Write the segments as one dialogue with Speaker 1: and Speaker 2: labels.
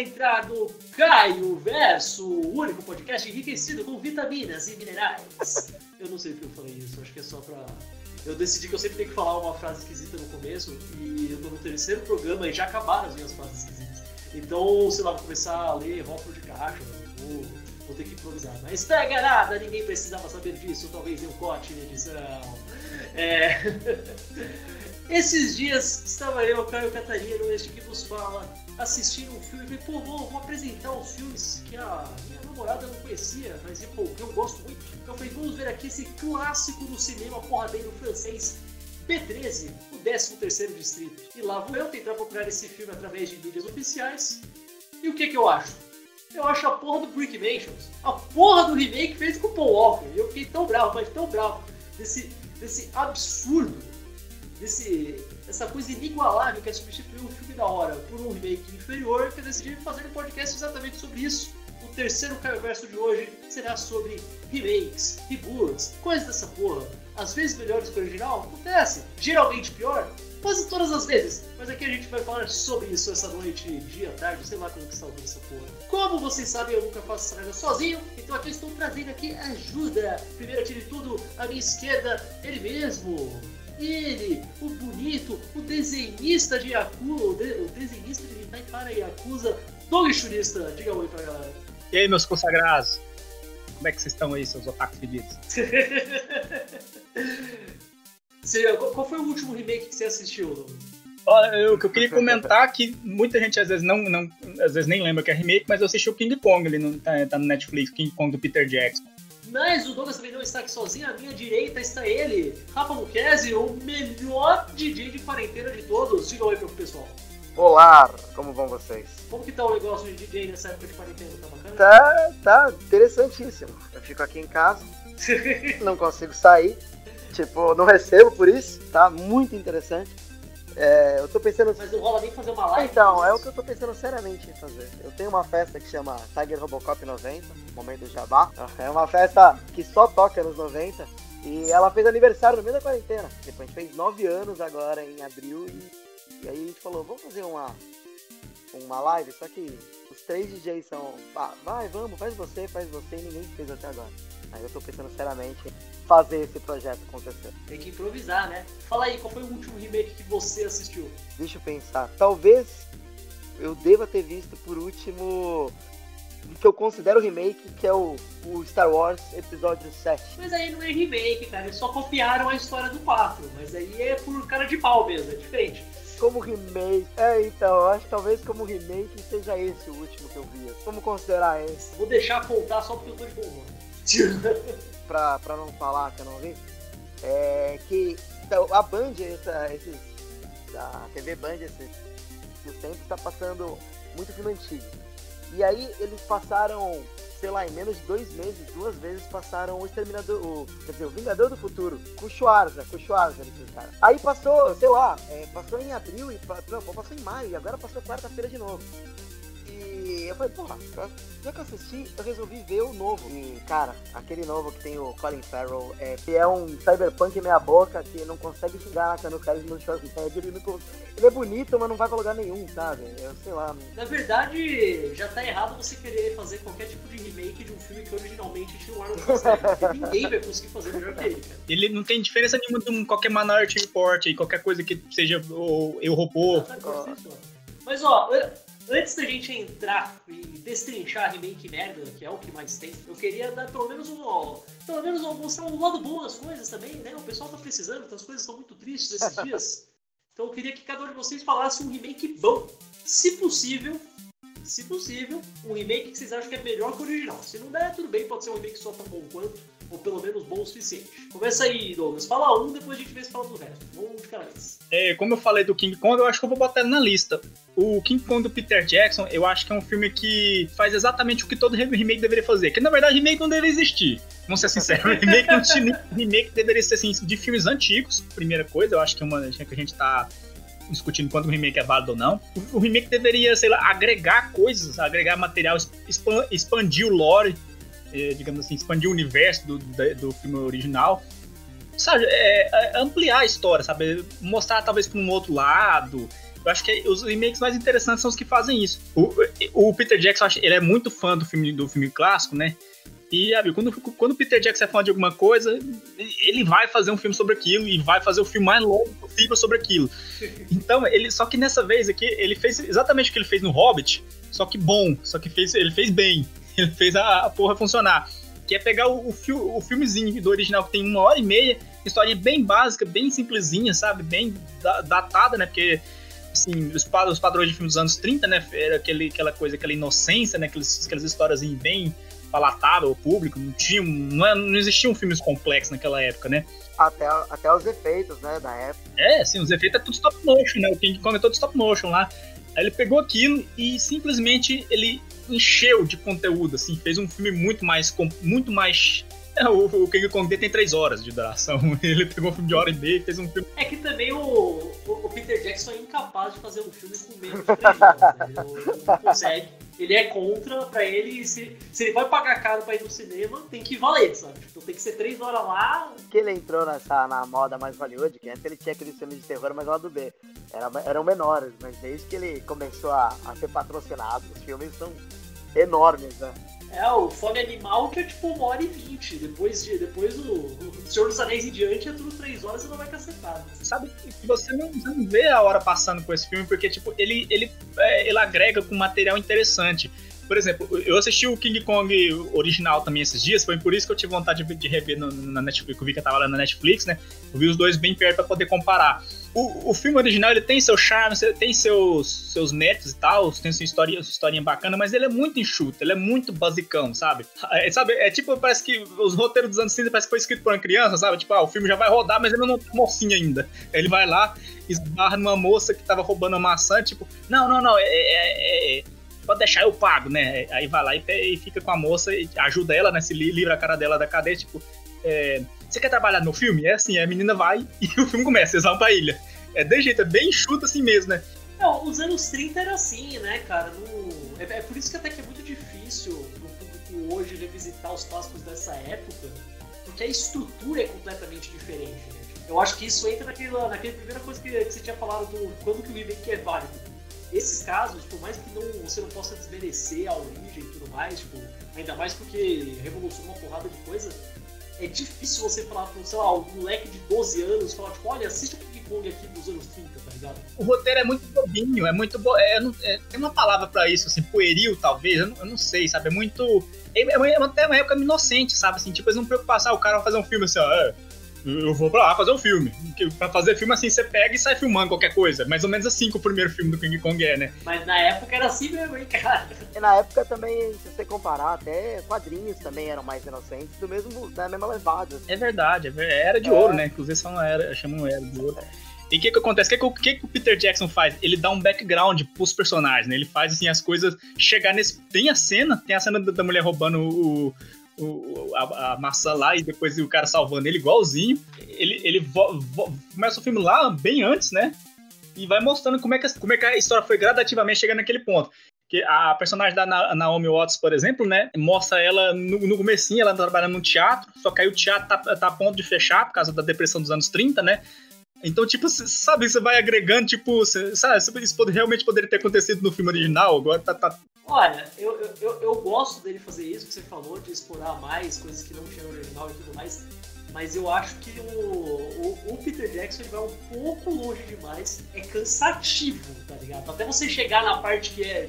Speaker 1: para entrar no Caio Verso, o único podcast enriquecido com vitaminas e minerais. Eu não sei porque eu falei isso, acho que é só pra. Eu decidi que eu sempre tenho que falar uma frase esquisita no começo e eu tô no terceiro programa e já acabaram as minhas frases esquisitas. Então, sei lá, vou começar a ler rótulo de caixa, vou, vou ter que improvisar. Mas pega nada, ninguém precisava saber disso, talvez dê um corte na edição. É... Esses dias estava eu, Caio Catarino, este que vos fala, assistindo um filme e falei, pô, vou, vou apresentar os filmes que a minha namorada não conhecia, mas pô, eu gosto muito. Então eu falei, vamos ver aqui esse clássico do cinema porradeiro francês, B13, o 13 terceiro distrito. E lá vou eu tentar procurar esse filme através de mídias oficiais. E o que que eu acho? Eu acho a porra do Brick Mansions, a porra do remake feito com o Paul Walker. Eu fiquei tão bravo, mas tão bravo desse, desse absurdo desse, essa coisa inigualável que é substituir um filme da hora por um remake inferior, que eu decidi fazer um podcast exatamente sobre isso. O terceiro Caio Verso de hoje será sobre remakes, reboots, coisas dessa porra. Às vezes melhores que o original, acontece. Geralmente pior, quase todas as vezes. Mas aqui a gente vai falar sobre isso essa noite, dia, tarde, sei lá como que está ouvindo essa porra. Como vocês sabem, eu nunca faço essa sozinho, então aqui estou trazendo aqui ajuda. Primeiro de tudo, à minha esquerda, ele mesmo, ele, o bonito, o desenhista de Yakuza, o, de, o desenhista de Hentai para Yakuza, Doug Churista. Diga oi pra galera.
Speaker 2: E aí, meus consagrados? Como é que vocês estão aí, seus otakus fedidos?
Speaker 1: qual foi o último remake que você assistiu,
Speaker 2: Olha, o que eu queria comentar é que muita gente às vezes não, não às vezes nem lembra que é remake, mas eu assisti o King Kong, ele não tá, tá no Netflix, King Kong do Peter Jackson.
Speaker 1: Mas o Douglas também não está aqui sozinho, à minha direita está ele, Rafa Luquezzi, o melhor DJ de quarentena de todos. Diga oi pro pessoal.
Speaker 3: Olá, como vão vocês?
Speaker 1: Como que tá o negócio de DJ nessa época de quarentena? Tá bacana?
Speaker 3: Tá, tá interessantíssimo. Eu fico aqui em casa, não consigo sair, tipo, não recebo por isso, tá muito interessante. É, eu tô pensando.
Speaker 1: Mas não rola nem fazer uma live?
Speaker 3: Então, é o que eu tô pensando seriamente em fazer. Eu tenho uma festa que chama Tiger Robocop 90, momento do Jabá. É uma festa que só toca nos 90. E ela fez aniversário no meio da quarentena. Tipo, a gente fez 9 anos agora em abril e, e aí a gente falou, vamos fazer uma, uma live, só que os três DJs são. Ah, vai, vamos, faz você, faz você, e ninguém fez até agora. Aí eu tô pensando seriamente em fazer esse projeto acontecer.
Speaker 1: Tem que improvisar, né? Fala aí, qual foi o último remake que você assistiu?
Speaker 3: Deixa eu pensar. Talvez eu deva ter visto por último o que eu considero remake, que é o, o, Star Wars Episódio 7.
Speaker 1: Mas aí não é remake, cara. Eles só copiaram a história do 4. Mas aí é por cara de pau mesmo, é diferente.
Speaker 3: Como remake. É, então, eu acho que talvez como remake seja esse o último que eu vi. Como considerar esse?
Speaker 1: Vou deixar contar só porque eu tô de bom humor.
Speaker 3: pra, pra não falar que eu não vi, é que então, a Band, essa, esses, a TV Band, esses, esses tempos, está passando muito filme antigo. E aí eles passaram, sei lá, em menos de dois meses, duas vezes passaram o Exterminador, o, quer dizer, o Vingador do Futuro, com o Schwarza, com o Schwarza, cara. Aí passou, sei lá, é, passou em abril e não, passou em maio, e agora passou quarta-feira de novo. E eu falei, porra, já que eu assisti, eu resolvi ver o novo. E, cara, aquele novo que tem o Colin Farrell, é, que é um cyberpunk meia boca, que não consegue chegar no carisma do Schwarzenegger. Ele, não, ele é bonito, mas não vai pra lugar nenhum, sabe? Eu sei lá.
Speaker 1: Na verdade, já tá errado você querer fazer qualquer tipo de remake de um filme que originalmente tinha o Arnold Schwarzenegger. ninguém vai conseguir fazer melhor que ele, cara.
Speaker 2: Ele não tem diferença nenhuma de um, qualquer Minority Report, qualquer coisa que seja o Eu Robô.
Speaker 1: Mas, ó, Antes da gente entrar e destrinchar remake merda, que é o que mais tem, eu queria dar pelo menos um. Pelo menos mostrar um lado bom das coisas também, né? O pessoal tá precisando, então as coisas estão muito tristes esses dias. Então eu queria que cada um de vocês falasse um remake bom. Se possível, se possível, um remake que vocês acham que é melhor que o original. Se não der, tudo bem, pode ser um remake só tão bom quanto ou pelo menos bom o suficiente. Começa aí, Douglas. Fala um, depois a gente vê se fala do resto. Vamos de cada vez.
Speaker 2: É, como eu falei do King Kong, eu acho que eu vou botar ele na lista. O King Kong do Peter Jackson, eu acho que é um filme que faz exatamente o que todo remake deveria fazer. Que na verdade remake não deveria existir. Vamos ser sinceros, remake não remake deveria ser assim, de filmes antigos. Primeira coisa, eu acho que é uma que a gente tá discutindo quanto o remake é válido ou não. O, o remake deveria, sei lá, agregar coisas, agregar material, expandir o lore é, digamos assim, expandir o universo do, do filme original. Sabe, é, é, ampliar a história, sabe? Mostrar talvez para um outro lado. Eu acho que os remakes mais interessantes são os que fazem isso. O, o Peter Jackson, ele é muito fã do filme, do filme clássico, né? E, sabe, quando, quando o Peter Jackson é fã de alguma coisa, ele vai fazer um filme sobre aquilo e vai fazer o filme mais longo possível sobre aquilo. Então, ele só que nessa vez aqui, ele fez exatamente o que ele fez no Hobbit, só que bom, só que fez, ele fez bem. Ele fez a, a porra funcionar. Que é pegar o, o, o filmezinho do original que tem uma hora e meia, história bem básica, bem simplesinha, sabe? Bem datada, né? Porque assim, os, padrões de filme dos anos 30, né? Era aquele, aquela coisa, aquela inocência, né? Aquelas, aquelas histórias bem palatável ao público, não tinha, não, é, não existiam filmes complexos naquela época, né?
Speaker 3: Até, até os efeitos, né, da época.
Speaker 2: É, sim, os efeitos é tudo stop motion, né? O King Kong é todo stop motion lá. Aí ele pegou aquilo e simplesmente ele encheu de conteúdo, assim, fez um filme muito mais, muito mais o, King Kong tem três horas de duração. Ele pegou um filme de hora e meia e fez um filme.
Speaker 1: É que também o, o, o Peter Jackson é incapaz de fazer um filme com menos de três horas. Né? Ele não consegue. Ele é contra, pra ele, se, se ele vai pagar caro pra ir no cinema, tem que valer, sabe? Tipo, tem que ser três horas lá.
Speaker 3: Que ele entrou nessa, na moda mais Hollywood, que antes ele tinha aquele filme de terror, mas lá do B. Era, eram menores, mas desde que ele começou a, a ser patrocinado, os filmes são enormes, né?
Speaker 1: É, o Fome Animal que é tipo uma hora e vinte. Depois, de, depois o, Senhor dos Anéis em diante é tudo três horas e não vai cacetado.
Speaker 2: Sabe que você não, não vê a hora passando com esse filme, porque tipo, ele, ele, é, ele agrega com material interessante. Por exemplo, eu assisti o King Kong original também esses dias, foi por isso que eu tive vontade de, rever no, na Netflix, eu vi que eu tava lá na Netflix, né? Eu vi os dois bem perto para poder comparar. O, o filme original ele tem seu charme, tem seus, seus méritos e tal, tem sua história, sua historinha bacana, mas ele é muito enxuto, ele é muito basicão, sabe? É, sabe? é tipo, parece que os roteiros dos anos 30 parece que foi escrito por uma criança, sabe? Tipo, ah, o filme já vai rodar, mas ele não tá mocinho ainda. Ele vai lá, esbarra numa moça que tava roubando a maçã, tipo, não, não, não, é, é, é pode deixar, eu pago, né? Aí vai lá e, e, fica com a moça e ajuda ela, né? Se livra a cara dela da cadeia, tipo, é, você quer trabalhar no filme? É assim, a menina vai e o filme começa, eles vão pra ilha. É de jeito, é bem enxuto assim mesmo, né?
Speaker 1: Não, os anos 30 era assim, né, cara? No... É, é, por isso que até que é muito difícil no público hoje revisitar os clássicos dessa época, porque a estrutura é completamente diferente, né? Eu acho que isso entra naquela, naquela primeira coisa que, que você tinha falado do quando que o remake é válido. Esses casos, por mais que não, você não possa desmerecer a origem e tudo mais, tipo, ainda mais porque revolucionou uma porrada de coisa, é difícil você falar para sei lá, um moleque de 12 anos, falar, tipo, olha, assista o King Kong aqui dos anos 30, tá ligado?
Speaker 2: O roteiro é muito bobinho, é muito. Bo... É, é, tem uma palavra para isso, assim, pueril, talvez, eu não, eu não, sei, sabe? É muito. É, é, até uma época inocente, sabe? Assim, tipo, eles não preocupam, ah, o cara vai fazer um filme assim, ó, é, eu vou pra lá fazer um filme. Pra fazer filme assim, você pega e sai filmando qualquer coisa. Mais ou menos assim que o primeiro filme do King Kong é, né?
Speaker 1: Mas na época era assim mesmo, hein, cara?
Speaker 3: E na época também, se você comparar, até quadrinhos também eram mais inocentes, do mesmo, da mesma levada.
Speaker 2: É verdade, é era de é. ouro, né? Inclusive são era, chamam era de ouro. E o que que acontece? O que, que, que, o Peter Jackson faz? Ele dá um background pros personagens, né? Ele faz, assim, as coisas chegar nesse... Tem a cena, tem a cena da mulher roubando o, o, a, a, maçã lá e depois o cara salvando ele igualzinho. Ele, ele vo, vo, começa o filme lá bem antes, né? E vai mostrando como é que, como é que a história foi gradativamente chegando naquele ponto. Que a personagem da Naomi Watts, por exemplo, né? Mostra ela no, no comecinho, ela trabalhando no teatro, só que aí o teatro tá, tá a ponto de fechar por causa da depressão dos anos 30, né? Então, tipo, sabe, você vai agregando, tipo, cê, sabe, isso realmente poderia ter acontecido no filme original, agora tá, tá
Speaker 1: Olha, eu, eu, eu gosto dele fazer isso que você falou, de explorar mais coisas que não tinha no original e tudo mais. Mas eu acho que o, o, o Peter Jackson vai um pouco longe demais. É cansativo, tá ligado? Até você chegar na parte que é.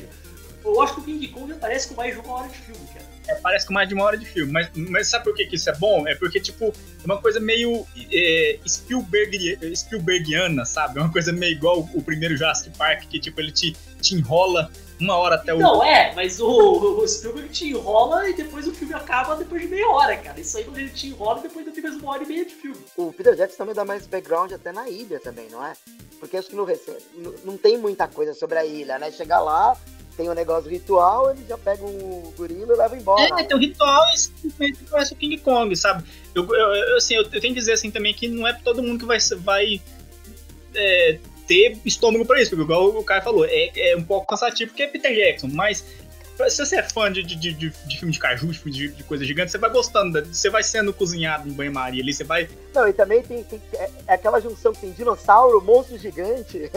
Speaker 1: Eu acho que o King Kong parece com mais de uma hora de filme, cara.
Speaker 2: É, parece com mais de uma hora de filme. Mas, mas sabe por que, que isso é bom? É porque, tipo, é uma coisa meio é, Spielberg, Spielbergiana, sabe? É uma coisa meio igual o primeiro Jurassic Park, que, tipo, ele te, te enrola uma hora até o.
Speaker 1: Não, é, mas o, o Spielberg te enrola e depois o filme acaba depois de meia hora, cara. Isso aí quando ele te enrola, depois ainda tem mais uma hora e meia de filme.
Speaker 3: O Peter Jackson também dá mais background até na ilha também, não é? Porque acho que no, não tem muita coisa sobre a ilha, né? Chegar lá, tem um negócio ritual, ele já pega um gorila e leva embora.
Speaker 2: É, tem um ritual e simplesmente conhece o King Kong, sabe? Eu, eu, eu assim, eu, eu, tenho que dizer assim também que não é todo mundo que vai, vai é, ter estômago para isso, porque igual o cara falou, é, é um pouco cansativo porque é Peter Jackson, mas Se você é fã de, de, de, de filme de caju, de, de coisa gigante, você vai gostando, você vai sendo cozinhado em banho-maria ali, você vai.
Speaker 3: Não, e também tem, tem é, é, aquela junção que tem dinossauro, monstro gigante,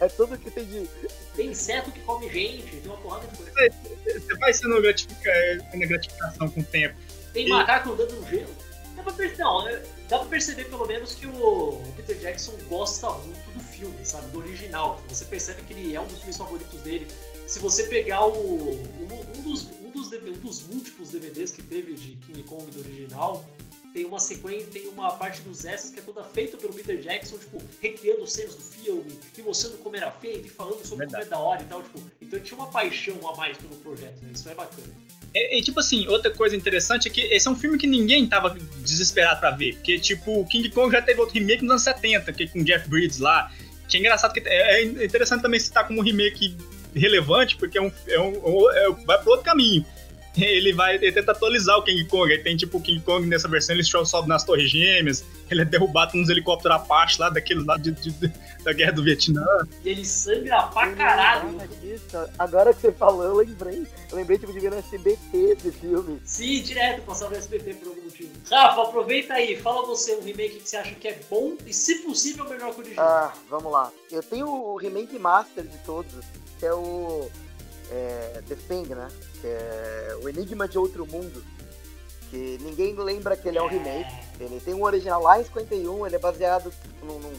Speaker 3: é tudo que tem de.
Speaker 1: Tem inseto que come gente, tem uma porrada de coisa.
Speaker 2: Você vai sendo gratifica, gratificação com o tempo.
Speaker 1: Tem e... macaco andando no gelo. Dá pra, perceber, não, é, dá pra perceber pelo menos que o Peter Jackson gosta muito do filme, sabe? Do original. Você percebe que ele é um dos filmes favoritos dele se você pegar o, um, dos, um, dos, um dos múltiplos DVDs que teve de King Kong do original, tem uma sequência, tem uma parte dos extras que é toda feita pelo Peter Jackson, tipo, recriando cenas do filme, e mostrando como era feito, e falando sobre Verdade. como é da hora e tal, tipo, então tinha uma paixão a mais pelo projeto, né? Isso é bacana.
Speaker 2: E, e, tipo assim, outra coisa interessante é que esse é um filme que ninguém tava desesperado pra ver, porque, tipo, King Kong já teve outro remake nos anos 70, que é com Jeff Bridges lá, que é engraçado que é, é interessante também citar como remake relevante, porque é um, é um, é, vai pro outro caminho. Ele vai ele tenta atualizar o King Kong. Aí tem tipo o King Kong nessa versão, ele sobe nas Torres Gêmeas, ele é derrubado nos helicópteros Apache lá, daqueles lá de, de, de, da Guerra do Vietnã.
Speaker 1: E ele sangra pra caralho.
Speaker 3: Agora que você falou, eu lembrei. Eu lembrei tipo, de ver no SBT esse filme.
Speaker 1: Sim, direto passava no SBT por algum motivo. Rafa, aproveita aí, fala você um remake que você acha que é bom e, se possível, melhor que o original.
Speaker 3: Ah, vamos lá. Eu tenho o remake master de todos que é o é, The Thing, né? Que é o Enigma de Outro Mundo. Que ninguém lembra que ele é um remake. Ele tem um original lá em 51, ele é baseado num, num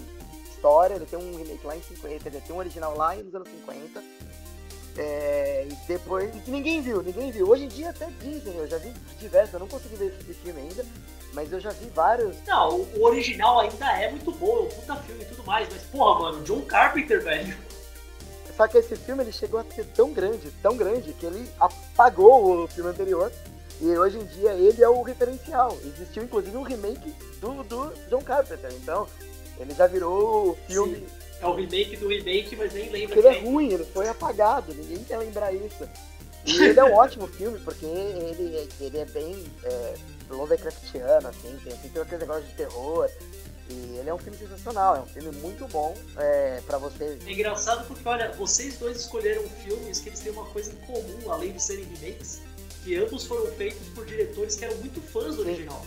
Speaker 3: história, ele tem um remake lá em 50, ele tem um original lá nos anos 50. É, e depois. que ninguém viu, ninguém viu. Hoje em dia até dizem, eu já vi diversos, eu não consegui ver esse filme ainda, mas eu já vi vários.
Speaker 1: Não, o original ainda é muito bom, é um puta filme e tudo mais, mas porra, mano, John Carpenter, velho.
Speaker 3: Só que esse filme ele chegou a ser tão grande, tão grande, que ele apagou o filme anterior. E hoje em dia ele é o referencial. Existiu inclusive um remake do, do John Carpenter. Então, ele já virou o filme. Sim.
Speaker 1: É o remake do remake, mas nem lembra.
Speaker 3: Ele é ruim, ele foi apagado, ninguém quer lembrar isso. E ele é um ótimo filme, porque ele, ele é bem é, Lovecraftiano, assim, tem, tem aquele negócio de terror. E ele é um filme sensacional, é um filme muito bom é, para você.
Speaker 1: É engraçado porque, olha, vocês dois escolheram filmes que eles têm uma coisa em comum, além de serem remakes, que ambos foram feitos por diretores que eram muito fãs do Sim. original.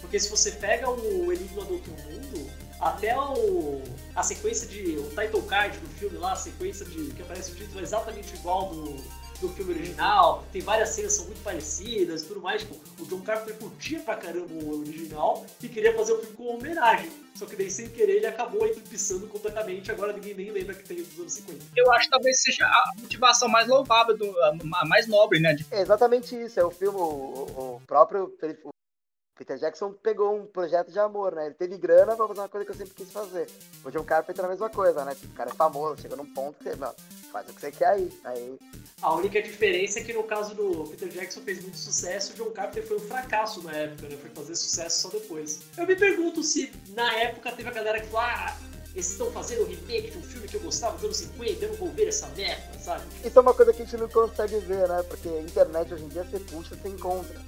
Speaker 1: Porque se você pega o Enigma do Outro Mundo, até o, a sequência de. o title card do filme lá, a sequência de. que aparece o título é exatamente igual do do filme original, tem várias cenas que são muito parecidas e tudo mais. Tipo, o John Carpenter curtia pra caramba o original e queria fazer o filme com homenagem. Só que daí, sem querer, ele acabou pisando completamente. Agora ninguém nem lembra que tem dos anos 50.
Speaker 2: Eu acho que talvez seja a motivação mais louvável, do, a mais nobre, né?
Speaker 3: É exatamente isso. É o filme, o, o próprio Peter Jackson pegou um projeto de amor, né? Ele teve grana pra fazer uma coisa que eu sempre quis fazer. O John Carpenter é a mesma coisa, né? Tipo, o cara é famoso, chega num ponto que você, mano, faz o que você quer aí. aí.
Speaker 1: A única diferença é que no caso do Peter Jackson fez muito sucesso, o John Carpenter foi um fracasso na época, né? Foi fazer sucesso só depois. Eu me pergunto se na época teve a galera que falou, ah, eles estão fazendo um remake de um filme que eu gostava dos anos 50, eu não vou ver essa merda, sabe?
Speaker 3: Isso é uma coisa que a gente não consegue ver, né? Porque a internet hoje em dia você puxa, você encontra.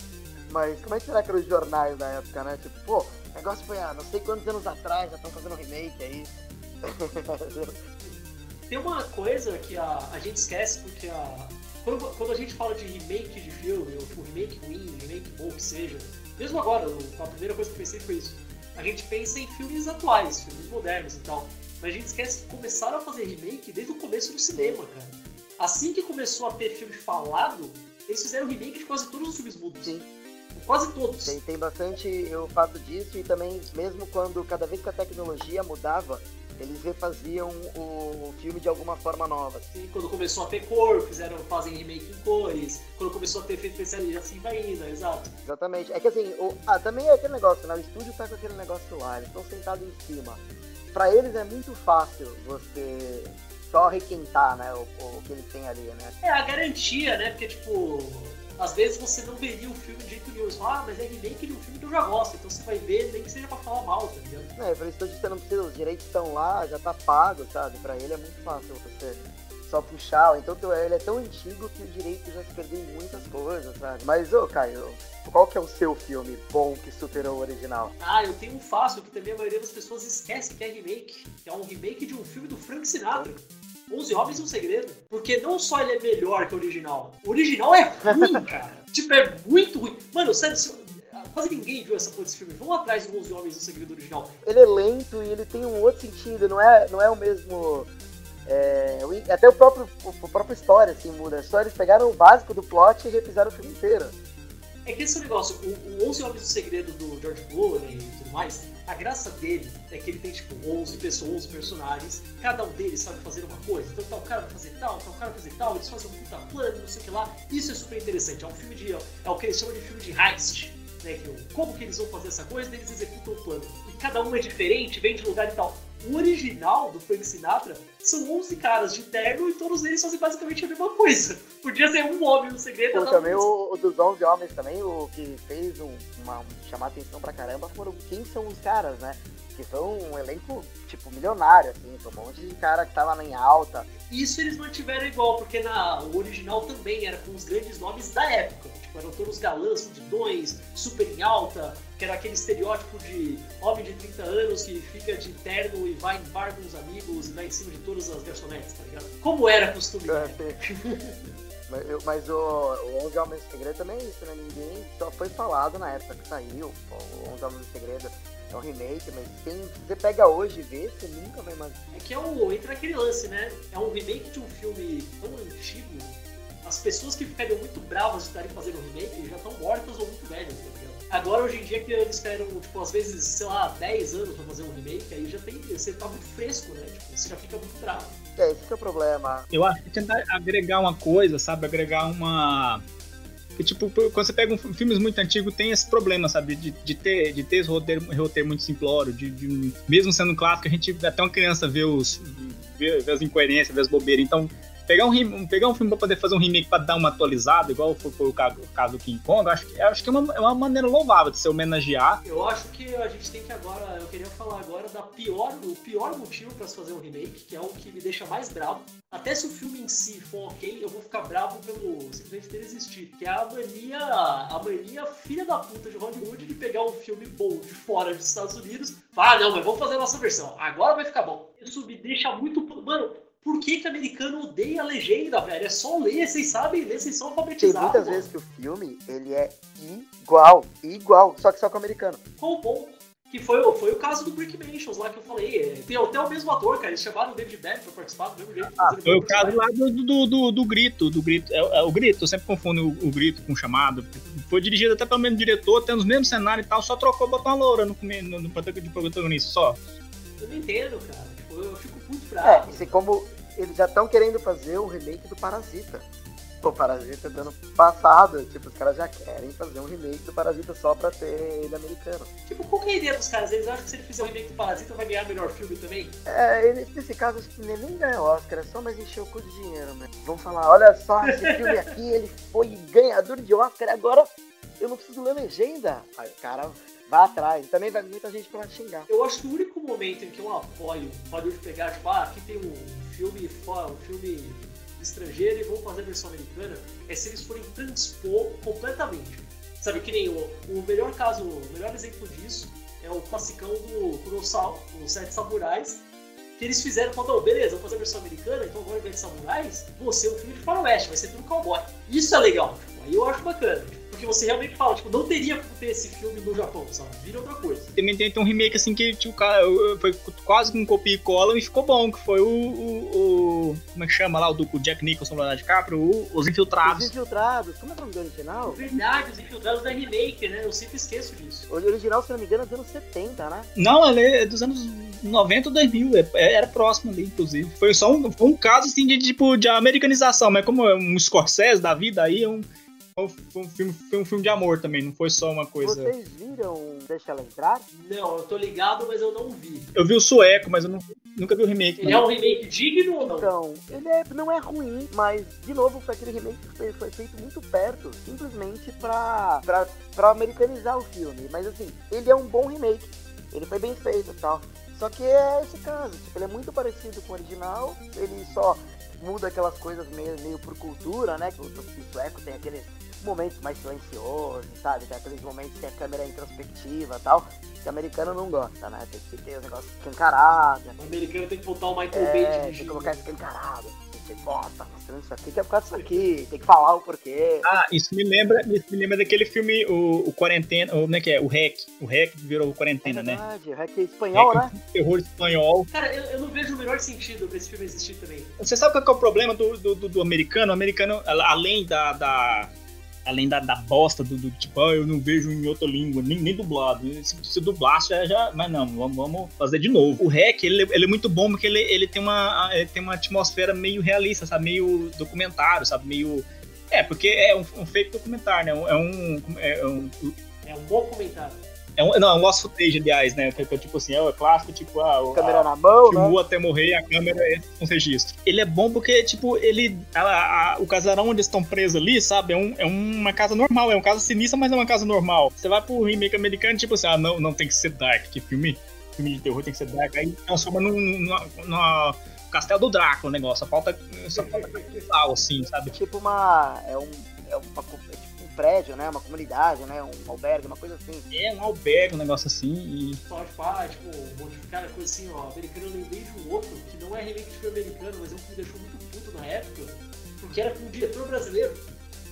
Speaker 3: Mas como é que será que eram os jornais na época, né? Tipo, pô, o negócio foi há não sei quantos anos atrás, já estão fazendo remake aí.
Speaker 1: Tem uma coisa que a, a gente esquece porque a. Quando, quando a gente fala de remake de filme, ou tipo, remake ruim, remake bom que seja, mesmo agora, a primeira coisa que eu pensei foi isso. A gente pensa em filmes atuais, filmes modernos e tal. Mas a gente esquece que começaram a fazer remake desde o começo do cinema, cara. Assim que começou a ter filme falado, eles fizeram remake de quase todos os filmes mudos.
Speaker 3: Sim.
Speaker 1: Quase todos.
Speaker 3: Tem, tem bastante o fato disso e também, mesmo quando cada vez que a tecnologia mudava, eles refaziam o, filme de alguma forma nova.
Speaker 1: Sim, quando começou a ter cor, fizeram, fazem remake em cores. Quando começou a ter efeito especial, assim vai indo, exato.
Speaker 3: Exatamente. É que assim, o, ah, também é aquele negócio, né? O estúdio tá com aquele negócio lá, eles estão sentados em cima. Pra eles é muito fácil você só requentar, né, o, o que eles têm ali, né?
Speaker 1: É a garantia, né? Porque, tipo, às vezes você não veria o filme de jeito nenhum. Você fala, ah, mas é remake de um filme que eu já gosto, então você vai ver, nem que seja pra falar mal, tá ligado?
Speaker 3: É, isso que você não precisa, os direitos estão lá, já tá pago, sabe? Pra ele é muito fácil você só puxar. Então ele é tão antigo que o direito já se perdeu em muitas coisas, sabe? Mas, ô, Caio, qual que é o seu filme bom que superou o original?
Speaker 1: Ah, eu tenho um fácil que também a maioria das pessoas esquece que é remake. Que é um remake de um filme do Frank Sinatra. 11 Homens e um Segredo. Porque não só ele é melhor que o original, o original é ruim, cara. tipo, é muito ruim. Mano, sério, quase ninguém viu essa porra desse filme. Vamos atrás do 11 Homens e um Segredo original.
Speaker 3: Ele é lento e ele tem um outro sentido, não é, não é o mesmo. É, até o próprio, a própria história assim muda. Só eles pegaram o básico do plot e refizeram o filme inteiro.
Speaker 1: É que esse negócio, o, o 11 Homens do Segredo do George Clooney e tudo mais, a graça dele é que ele tem, tipo, 11 pessoas, 11 personagens, cada um deles sabe fazer uma coisa. Então, tal cara vai fazer tal, tal cara vai fazer tal, eles fazem um puta plano, não sei o que lá. Isso é super interessante. É um filme de. É o que eles chamam de filme de heist. Né, que, como que eles vão fazer essa coisa, eles executam o plano. E cada um é diferente, vem de lugar e tal. O original do Frank Sinatra são 11 caras de terno e todos eles fazem basicamente a mesma coisa. Podia ser um homem no segredo.
Speaker 3: Pô, também o, o, dos 11 homens também, o que fez um, uma, um, chamar atenção pra caramba foram quem são os caras, né? Que são um elenco, tipo, milionário, assim, um monte de cara que tava em alta.
Speaker 1: Isso eles mantiveram igual, porque na, o original também era com os grandes nomes da época. Tipo, eram todos galãs, fudidões, super em alta, que era aquele estereótipo de homem de 30 anos que fica de terno e vai em bar com os amigos e vai em cima de todas as garçonetes, tá ligado? Como era costume.
Speaker 3: É, mas, eu, mas o, o 11 Homens do Segredo também é isso, né? Ninguém só foi falado na época que saiu, o 11 Homens do Segredo é um remake, mas quem você pega hoje e vê, você nunca vai mais.
Speaker 1: É que é o, entra aquele lance, né? É um remake de um filme tão antigo. As pessoas que ficariam muito bravas de estarem fazendo um remake já estão mortas ou muito velhas, tá ligado? Agora, hoje em dia, que eles esperam, tipo, às vezes, sei lá, 10 anos pra fazer um remake, aí já tem. Você tá muito fresco, né? Tipo, você já fica muito bravo.
Speaker 3: É, esse é o problema.
Speaker 2: Eu acho que tentar agregar uma coisa, sabe? Agregar uma. Que, tipo, quando você pega um, filmes muito antigos, tem esse problema, sabe? De, de, ter, de ter esse roteiro, roteiro muito simplório, de, de, mesmo sendo clássico, a gente, até uma criança vê os. vê, vê as incoerências, vê as bobeiras. Então, pegar um, pegar um filme pra poder fazer um remake pra dar uma atualizada, igual foi, foi o, caso, o do King Kong, acho que, acho que é, uma, é uma maneira louvável de se homenagear.
Speaker 1: Eu acho que a gente tem que agora, eu queria falar agora da pior, do pior motivo pra se fazer um remake, que é o que me deixa mais bravo. Até se o filme em si for ok, eu vou ficar bravo pelo simplesmente ter existir. Que é a mania, a mania filha da puta de Hollywood de pegar um filme bom de fora dos Estados Unidos. Ah, não, mas vamos fazer a nossa versão. Agora vai ficar bom. Isso me deixa muito. Mano, por que, que americano odeia a legenda, velho? É só ler, vocês sabem ler, vocês são alfabetizados.
Speaker 3: Tem muitas vezes que o filme, ele é igual, igual, só que só com o americano.
Speaker 1: Qual o ponto? Que foi, foi o caso do Brick Mansions lá que eu falei. É, tem até o mesmo ator, cara. Eles chamaram o David Beck pra participar do mesmo jeito.
Speaker 2: Ah, foi o caso lá do, do, do, do, Grito. Do grito é, é, o Grito, eu sempre confundo o, o, Grito com o chamado. Foi dirigido até pelo mesmo diretor, tendo os mesmos cenários e tal, só trocou, botou uma loura no, no, no, no protagonista só.
Speaker 1: Eu não entendo, cara. Tipo, eu fico muito bravo.
Speaker 3: É, assim como eles já estão querendo fazer o remake do Parasita. O Parasita do ano passado, tipo, os caras já querem fazer um remake do Parasita só pra ter ele americano.
Speaker 1: Tipo, qual que é a ideia dos caras? Eles acham que se ele fizer um remake do Parasita vai ganhar melhor filme também?
Speaker 3: É, ele, nesse caso acho que nem, nem ganha Oscar, é só mais encher o cu de dinheiro, né? Vamos falar, olha só, esse filme aqui, ele foi ganhador de Oscar, agora eu não preciso ler legenda. Aí o cara Vá atrás. Também vai muita gente pra xingar.
Speaker 1: Eu acho que o único momento em que eu apoio Hollywood pegar, tipo, ah, aqui tem um filme fora, um filme estrangeiro e vão fazer a versão americana, é se eles forem transpor completamente. Sabe, que nem o, o melhor caso, o melhor exemplo disso é o classicão do Kurosawa, os Sete Samurais, que eles fizeram, falando, beleza, vamos fazer a versão americana, então agora em vez de samurais, você é um filme de faroeste, vai ser tudo cowboy. Isso é legal, tipo, aí eu acho bacana. Tipo, porque você realmente fala, tipo, não teria como ter esse filme no Japão, sabe? Vira outra coisa.
Speaker 2: Também tem, tem um remake assim que tipo, foi quase com um copia e cola e ficou bom, que foi o, o, o, Como é que chama lá? O do Jack Nicholson lá de Capra, o, Os Infiltrados.
Speaker 3: Os Infiltrados, como é o nome do original?
Speaker 1: Verdade, Os Infiltrados da remake, né? Eu sempre esqueço disso. O
Speaker 3: original, se não me engano, é dos anos 70, né?
Speaker 2: Não, ele é dos anos 90 ou 2000, é, é, era próximo ali, inclusive. Foi só um, foi um caso assim de tipo de americanização, mas como é um Scorsese da vida aí, é um foi um, filme, foi um filme de amor também, não foi só uma coisa.
Speaker 3: Vocês viram Deixa Ela Entrar?
Speaker 1: Não, eu tô ligado, mas eu não vi.
Speaker 2: Eu vi o sueco, mas eu não, nunca vi o remake.
Speaker 1: Ele é um remake digno ou não?
Speaker 3: Então, ele é, não é ruim, mas, de novo, foi aquele remake que foi, foi feito muito perto, simplesmente pra, pra, pra americanizar o filme. Mas assim, ele é um bom remake. Ele foi bem feito e tal. Só que é esse caso, tipo, ele é muito parecido com o original, ele só muda aquelas coisas meio, meio por cultura, né? Que o, o sueco tem aqueles momentos mais silenciosos, sabe? Tem aqueles momentos que a câmera é introspectiva e tal. Que o americano não gosta, né? Tem que ter os negócios escancarados.
Speaker 1: O americano tem que botar o Michael
Speaker 3: É,
Speaker 1: Bay
Speaker 3: tem que colocar escancarado. Você bota mostrando isso aqui, que é por causa disso aqui. Tem que falar o porquê.
Speaker 2: Ah, isso me lembra, isso me lembra daquele filme, o, o Quarentena, o, como é que é? O REC. O REC virou
Speaker 3: É
Speaker 2: Quarentena, né?
Speaker 3: verdade, o hack é espanhol, né?
Speaker 2: Terror espanhol.
Speaker 1: Cara, eu, eu não vejo o menor sentido pra esse filme existir também.
Speaker 2: Você sabe qual que é o problema do, do, do- do americano? O americano, além da. da- além da, da bosta do, do tipo, ah, eu não vejo em outra língua, nem, nem dublado. Se, se dublasse, já, já. Mas não, vamos, vamos fazer de novo. O REC, ele, ele é muito bom porque ele, ele, tem uma, ele tem uma atmosfera meio realista, sabe? Meio documentário, sabe? Meio. É, porque é um, um fake documentário, né? É um. É um,
Speaker 1: É um bom comentário.
Speaker 2: É um não, é um lost footage, aliás, né? Que, que é tipo assim, é o clássico, tipo, ah, o-
Speaker 3: Câmera
Speaker 2: a-
Speaker 3: na mão, né?
Speaker 2: filmou até morrer e a câmera é com registro. Ele é bom porque, tipo, ele. a- a- o casarão onde eles estão presos ali, sabe? É, um- é uma casa normal, é uma casa sinistra, mas é uma casa normal. Você vai pro remake americano, tipo assim, ah, não, não tem que ser dark, que filme, filme de terror tem que ser dark. Aí transforma num, num, numa- Castelo do Drácula o negócio, só falta. Só falta assim, sabe?
Speaker 3: Tipo uma. É um. É uma, prédio, né? Uma comunidade, né? Um albergue, uma coisa assim.
Speaker 2: É um albergue, um negócio assim, e.
Speaker 1: Só de falar, tipo, modificar a coisa assim, ó. Americano eu lembrei de um outro, que não é remake de filme americano, mas é um que me deixou muito puto na época, porque era com um diretor brasileiro.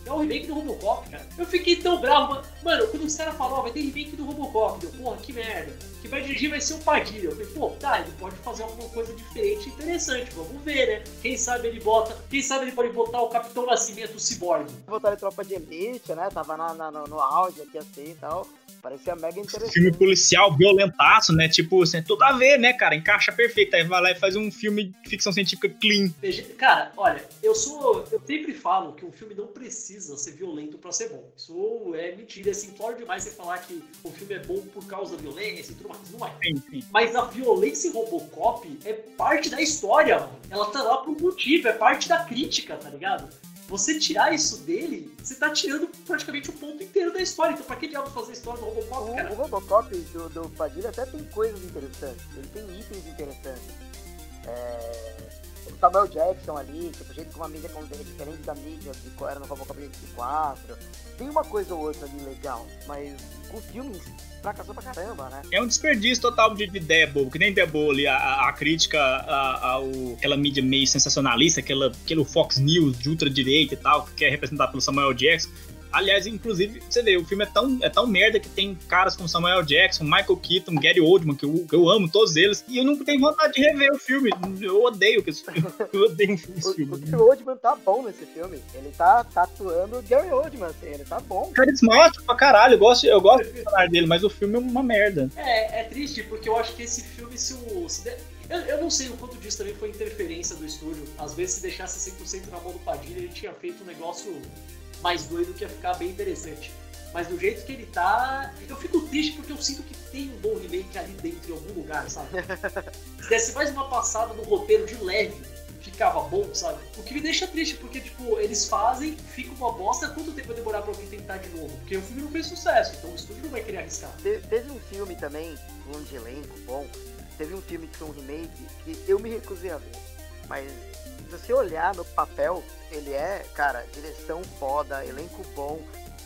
Speaker 1: É o remake do Robocop, cara. Eu fiquei tão bravo, mano. Mano, quando os caras falaram, ó, vai ter remake do Robocop, deu, porra, que merda. Quem vai dirigir vai ser o Padilha. Eu falei, pô, tá, ele pode fazer alguma coisa diferente e interessante, vamos ver, né? Quem sabe ele bota, quem sabe ele pode botar o Capitão Nascimento, o Cyborg.
Speaker 3: Botaram tropa de elite, né? Tava na, na- no, no auge aqui assim e tal. Parecia mega interessante.
Speaker 2: Filme policial, violentaço, né? Tipo, assim, tudo a ver, né, cara? Encaixa perfeito. Aí vai lá e faz um filme de ficção científica clean.
Speaker 1: Cara, olha, eu sou. Eu sempre falo que um filme não precisa ser violento pra ser bom. Isso é mentira, é simplório demais você falar que o filme é bom por causa da violência e tudo mais. Não é.
Speaker 2: Enfim.
Speaker 1: Mas a violência em Robocop é parte da história, mano. Ela tá lá por um motivo, é parte da crítica, tá ligado? Você tirar isso dele, você tá tirando praticamente o ponto inteiro da história. Então, pra que diabos fazer a história do Robocop,
Speaker 3: O,
Speaker 1: cara?
Speaker 3: o Robocop do, do Padilha até tem coisas interessantes. Ele tem itens interessantes. É, o Samuel Jackson ali, tipo, jeito como a mídia diferente da mídia de era no Robocop de 84. Tem uma coisa ou outra ali legal, mas o filme fracassou pra caramba, né?
Speaker 2: É um desperdício total de, de ideia boa, que nem ideia boa ali, a, a- crítica a- aquela mídia meio sensacionalista, aquela, aquele Fox News de ultradireita e tal, que é representado pelo Samuel Jackson. Aliás, inclusive, você vê, o filme é tão, é tão merda que tem caras como Samuel Jackson, Michael Keaton, Gary Oldman, que eu, que eu amo todos eles, e eu nunca tenho vontade de rever o filme. Eu odeio esse filme. Eu odeio esse
Speaker 3: O,
Speaker 2: filme.
Speaker 3: o Gary Oldman tá bom nesse filme. Ele tá, tá atuando o Gary Oldman, assim, ele tá bom.
Speaker 2: Carismático pra caralho, eu gosto, eu gosto do personagem dele, mas o filme é uma merda.
Speaker 1: É, é triste, porque eu acho que esse filme, se o. se de- eu, eu não sei o quanto disso também foi interferência do estúdio. Às vezes, se deixasse 100% na mão do Padilha, ele tinha feito um negócio mais doido que ia ficar bem interessante. Mas do jeito que ele tá, eu fico triste porque eu sinto que tem um bom remake ali dentro em algum lugar, sabe? Se desse mais uma passada no roteiro de leve, ficava bom, sabe? O que me deixa triste, porque, tipo, eles fazem, fica uma bosta, quanto tempo vai demorar pra alguém tentar de novo? Porque o filme não fez sucesso, então o estúdio não vai querer arriscar.
Speaker 3: Te- teve um filme também, falando de elenco bom, teve um filme que foi um remake que eu me recusei a ver. Mas se você olhar no papel, ele é, cara, direção foda, elenco bom.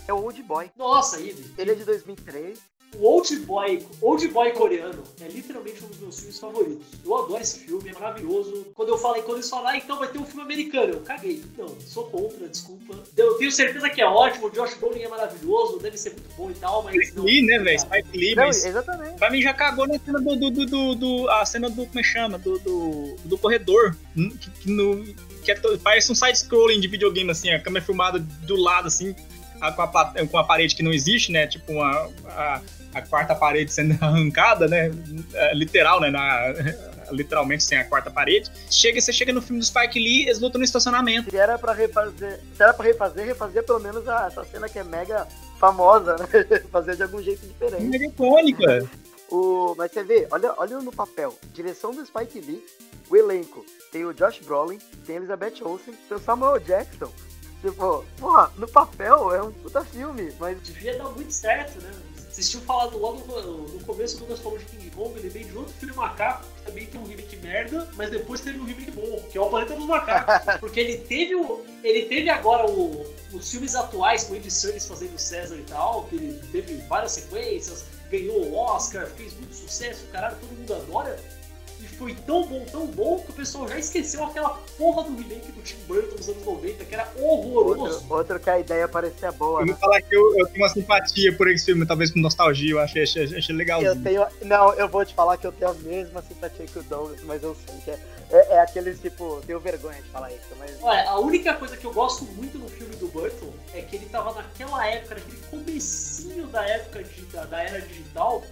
Speaker 3: É o Old Boy.
Speaker 1: Nossa, Ibi,
Speaker 3: Ele é de 2003.
Speaker 1: O Old Boy, Old Boy coreano é literalmente um dos meus filmes favoritos. Eu adoro esse filme, é maravilhoso. Quando eu falei, quando eles falaram, ah, então vai ter um filme americano, eu caguei. Não, sou contra, desculpa. Eu tenho certeza que é ótimo, o Josh Brolin é maravilhoso, deve ser muito bom e tal, mas
Speaker 2: Spike
Speaker 1: não.
Speaker 2: Lee, né, velho? Spike Lee,
Speaker 3: Não,
Speaker 2: mas
Speaker 3: exatamente.
Speaker 2: Pra mim já cagou na cena do. do, do, do, do- a cena do. Como é que chama? Do, do, do corredor. Hum, Que, que no, que é parece um side-scrolling de videogame, assim, a câmera filmada do lado, assim, com, a, com a parede que não existe, né? Tipo uma, a, a quarta parede sendo arrancada, né? É, literal, né? Na, literalmente sem a quarta parede. Chega, você chega no filme do Spike Lee, eles lutam no estacionamento.
Speaker 3: Se era pra refazer, se era pra refazer, refazer pelo menos a- essa cena que é mega famosa, né? fazer de algum jeito diferente.
Speaker 2: É icônica.
Speaker 3: O, mas você vê, olha, olha no papel. Direção do Spike Lee, o elenco. Tem o Josh Brolin, tem a Elizabeth Olsen, tem o Samuel Jackson. Tipo, porra, no papel é um puta filme, mas
Speaker 1: Devia dar muito certo, né? Vocês tinham falado logo no, no começo, quando nós falamos de King Kong, eu lembrei de outro filme macaco, que também tem um remake merda, mas depois teve um remake bom, que é o Planeta dos Macacos. Porque ele teve o. Ele teve agora o, os filmes atuais com o Andy Serkis fazendo César e tal, que ele teve várias sequências, ganhou o Oscar, fez muito sucesso, caralho, todo mundo adora. E foi tão bom, tão bom, que o pessoal já esqueceu aquela porra do remake do Tim Burton nos anos 90, que era horroroso.
Speaker 3: Outro, outro que a ideia parecia boa.
Speaker 2: Eu
Speaker 3: né?
Speaker 2: vou falar que eu, eu tenho uma simpatia por esse filme, talvez com nostalgia, eu achei, achei, achei.
Speaker 3: Eu tenho. Não, eu vou te falar que eu tenho a mesma simpatia que o Douglas, mas eu sei que é, é, é aqueles tipo, tenho vergonha de falar isso, mas.
Speaker 1: Olha, a única coisa que eu gosto muito no filme do Burton é que ele tava naquela época, naquele comecinho da época de- da, da era digital,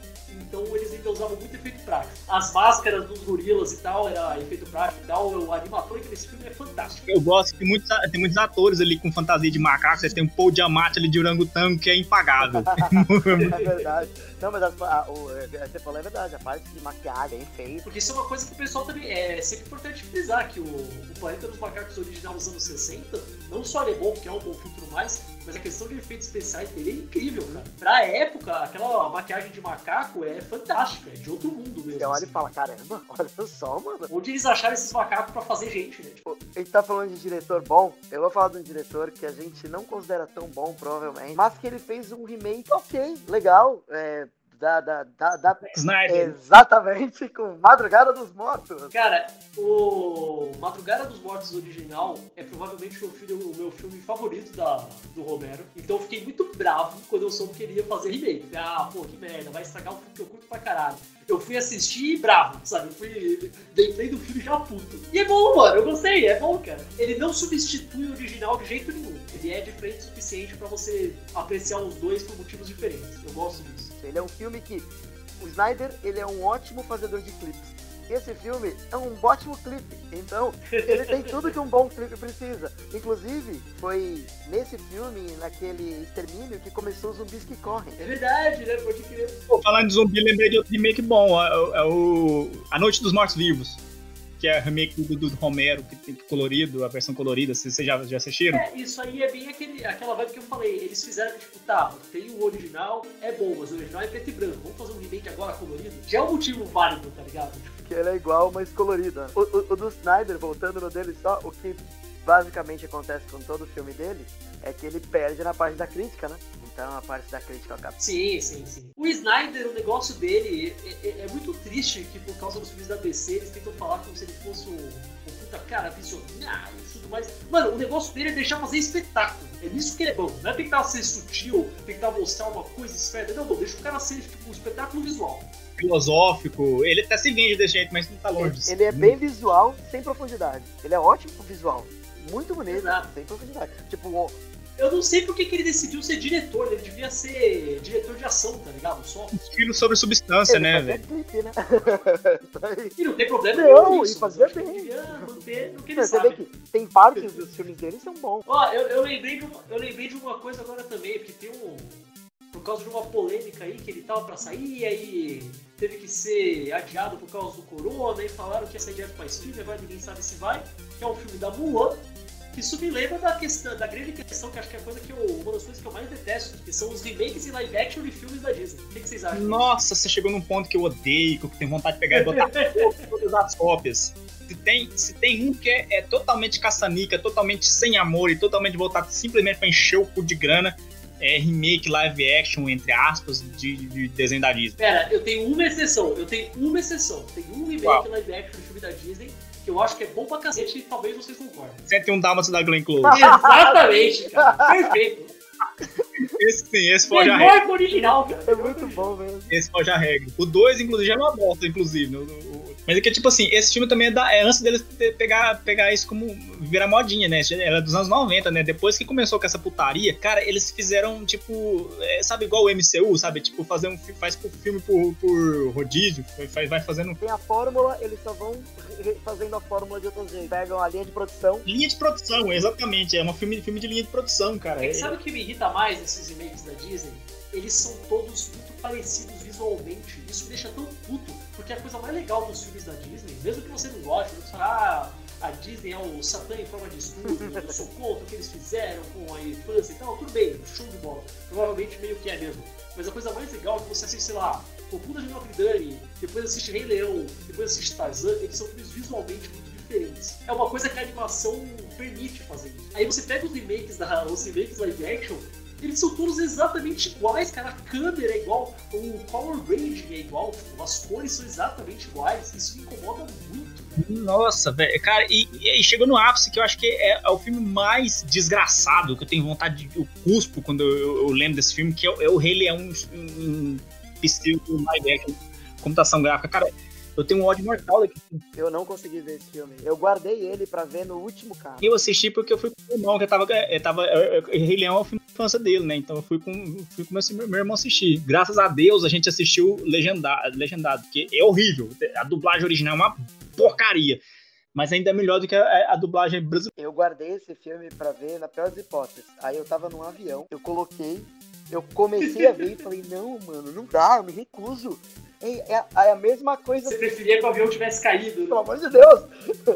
Speaker 1: então eles ainda usavam muito efeito prático. As máscaras dos gorilas e tal era efeito prático e tal, o animatrônico desse filme é fantástico.
Speaker 2: Eu gosto que muitos, tem muitos atores ali com fantasia de macaco, você tem um Paul Diamante ali de orangotango que é impagável.
Speaker 3: É verdade. Não, mas as- a- o, é, você falou é verdade, a parte de maquiagem, efeito.
Speaker 1: Porque isso é uma coisa que o pessoal também. É sempre importante frisar que o, o Planeta dos Macacos original dos anos 60, não só ele é bom, porque é um bom filme tudo mais, mas a questão de efeitos especiais dele é incrível, cara. Pra época, aquela maquiagem de macaco é fantástica, é de outro mundo mesmo.
Speaker 3: Você olha
Speaker 1: assim.
Speaker 3: e fala, caramba, olha só, mano.
Speaker 1: Onde eles acharam esses macacos pra fazer gente, né? Tipo,
Speaker 3: A gente tá falando de diretor bom, eu vou falar de um diretor que a gente não considera tão bom, provavelmente, mas que ele fez um remake ok, legal, é, da, da, da, da-
Speaker 2: Snyder.
Speaker 3: exatamente, com Madrugada dos Mortos.
Speaker 1: Cara, o Madrugada dos Mortos original é provavelmente o meu, filho, o meu filme favorito da, do Romero. Então eu fiquei muito bravo quando eu soube que ele ia fazer remake. Ah, pô, que merda, vai estragar um filme que eu curto pra caralho. Eu fui assistir bravo, sabe? Eu fui. Dei play do filme já puto. E é bom, mano, eu gostei, é bom, cara. Ele não substitui o original de jeito nenhum. Ele é diferente o suficiente pra você apreciar os dois por motivos diferentes. Eu gosto disso.
Speaker 3: Ele é um filme que o Snyder ele é um ótimo fazedor de clipes. Esse filme é um ótimo clipe, então ele tem tudo que um bom clipe precisa. Inclusive, foi nesse filme, naquele extermínio, que começou os zumbis que correm.
Speaker 1: É verdade, né? Pode crer.
Speaker 2: Pô, falando de zumbi, lembrei de outro remake bom, é, o- é o A Noite dos Mortos Vivos, que é o remake do, do Romero, que tem colorido, a versão colorida, vocês já, já assistiram?
Speaker 1: É, isso aí é bem aquele, aquela vibe que eu falei. Eles fizeram, tipo, tá, tem o original, é bom, mas o original é preto e branco. Vamos fazer um remake agora colorido? Já é um motivo válido, tá ligado? Tipo,
Speaker 3: Que ele é igual, mas colorido. né? O, o- o do Snyder, voltando no dele só, o que basicamente acontece com todo o filme dele é que ele perde na parte da crítica, né? Então a parte da crítica acaba.
Speaker 1: sim, sim, sim. O Snyder, o negócio dele é, é- é muito triste que por causa dos filmes da DC eles tentam falar como se ele fosse um, um puta cara visionário e tudo mais. Mano, o negócio dele é deixar fazer espetáculo. É nisso que ele é bom. Não é tentar ser sutil, tentar mostrar uma coisa esperta. Não, não, deixa o cara ser tipo, um espetáculo visual.
Speaker 2: Filosófico, ele até se vende desse jeito, mas não tá longe disso.
Speaker 3: Ele é bem visual, sem profundidade. Ele é ótimo com visual. Muito bonito,
Speaker 1: Exato.
Speaker 3: sem profundidade. Tipo, o-
Speaker 1: Eu não sei por que que ele decidiu ser diretor, ele devia ser diretor de ação, tá ligado? Só.
Speaker 2: Um filme sobre substância,
Speaker 3: ele
Speaker 2: né, velho?
Speaker 3: clipe, né? Isso.
Speaker 1: E não tem problema
Speaker 3: Não,
Speaker 1: nenhum
Speaker 3: e
Speaker 1: nisso.
Speaker 3: fazia bem.
Speaker 1: Devia manter no que ele
Speaker 3: Você
Speaker 1: sabe.
Speaker 3: vê que tem partes dos filmes dele que são bons.
Speaker 1: Ó, eu, eu, lembrei de uma, eu lembrei de uma coisa agora também, porque tem um. Por causa de uma polêmica aí que ele tava pra sair, e aí teve que ser adiado por causa do corona, e falaram que ia ser adiado pra stream, agora ninguém sabe se vai, que é um filme da Mulan. Isso me lembra da questão, da grande questão, que acho que é a coisa que eu, uma das coisas que eu mais detesto, que são os remakes em live action de filmes da Disney. O que, que vocês acham?
Speaker 2: Nossa, você chegou num ponto que eu odeio, que eu tenho vontade de pegar e botar todas as cópias. Se tem, se tem um que é, é totalmente caçanica, totalmente sem amor e totalmente voltado simplesmente pra encher o cu de grana, é remake live action, entre aspas, de, de desenho da Disney.
Speaker 1: Pera, eu tenho uma exceção, eu tenho uma exceção. Tem um remake
Speaker 2: Qual?
Speaker 1: live action de filme da Disney que eu acho que é bom pra cacete e talvez vocês concordem.
Speaker 2: 101 Dálmatas da Glenn Close.
Speaker 1: Exatamente, cara. Perfeito.
Speaker 2: Esse sim, esse foge a regra.
Speaker 1: Original, cara.
Speaker 3: É muito bom mesmo.
Speaker 2: Esse foge a regra. O 2, inclusive, já é uma bosta, inclusive. O- o- Mas é que, tipo assim, esse filme também é, da, é antes deles pegar, pegar isso como virar modinha, né? Era dos anos 90, né? Depois que começou com essa putaria, cara, eles fizeram, tipo, é, sabe, igual o MCU, sabe? Tipo, fazer um faz por filme por, por rodízio, vai, vai fazendo
Speaker 3: Tem a fórmula, eles só vão fazendo a fórmula de outro jeito. Pegam a linha de produção.
Speaker 2: linha de produção, exatamente. É um filme, filme de linha de produção, cara.
Speaker 1: É
Speaker 2: É,
Speaker 1: que sabe o que me irrita mais nesses remakes da Disney? Eles são todos muito parecidos visualmente. Isso me deixa tão puto, porque a coisa mais legal dos filmes da Disney, mesmo que você não goste, você fala, ah, a Disney é o Satã em forma de escudo, eu sou contra o que eles fizeram com a infância e tal, tudo bem, show de bola. Provavelmente meio que é mesmo. Mas a coisa mais legal é que você assiste, sei lá, Cocunda de Notre Dame, depois assiste Rei Leão, depois assiste Tarzan, eles são filmes visualmente muito diferentes. É uma coisa que a animação permite fazer isso. Aí você pega os remakes, da, os remakes live action, eles são todos exatamente iguais, cara. A câmera é igual, o color grading é igual, as cores são exatamente iguais. Isso me incomoda muito.
Speaker 2: Nossa, velho, cara, e, e chegou no ápice que eu acho que é, é, o filme mais desgraçado que eu tenho vontade de. Eu cuspo quando eu, eu lembro desse filme, que é, é o Rei Leão em um, estilo live action, computação gráfica. Cara, eu tenho um ódio mortal daqui.
Speaker 3: Eu não consegui ver esse filme. Eu guardei ele pra ver no último carro.
Speaker 2: Eu assisti porque eu fui com o meu irmão, que eu tava. Eu tava Rei Leão é o filme de infância dele, né? Então eu fui com, fui com meu, meu irmão assistir. Graças a Deus a gente assistiu legendado, legendado, porque é horrível. A dublagem original é uma porcaria. Mas ainda é melhor do que a, a dublagem brasileira.
Speaker 3: Eu guardei esse filme pra ver na pior das hipóteses. Aí eu tava num avião, eu coloquei, eu comecei a ver e falei, não, mano, não dá, eu me recuso. É, é, é, a mesma coisa.
Speaker 1: Você preferia que o avião tivesse caído?
Speaker 3: Pelo amor de Deus!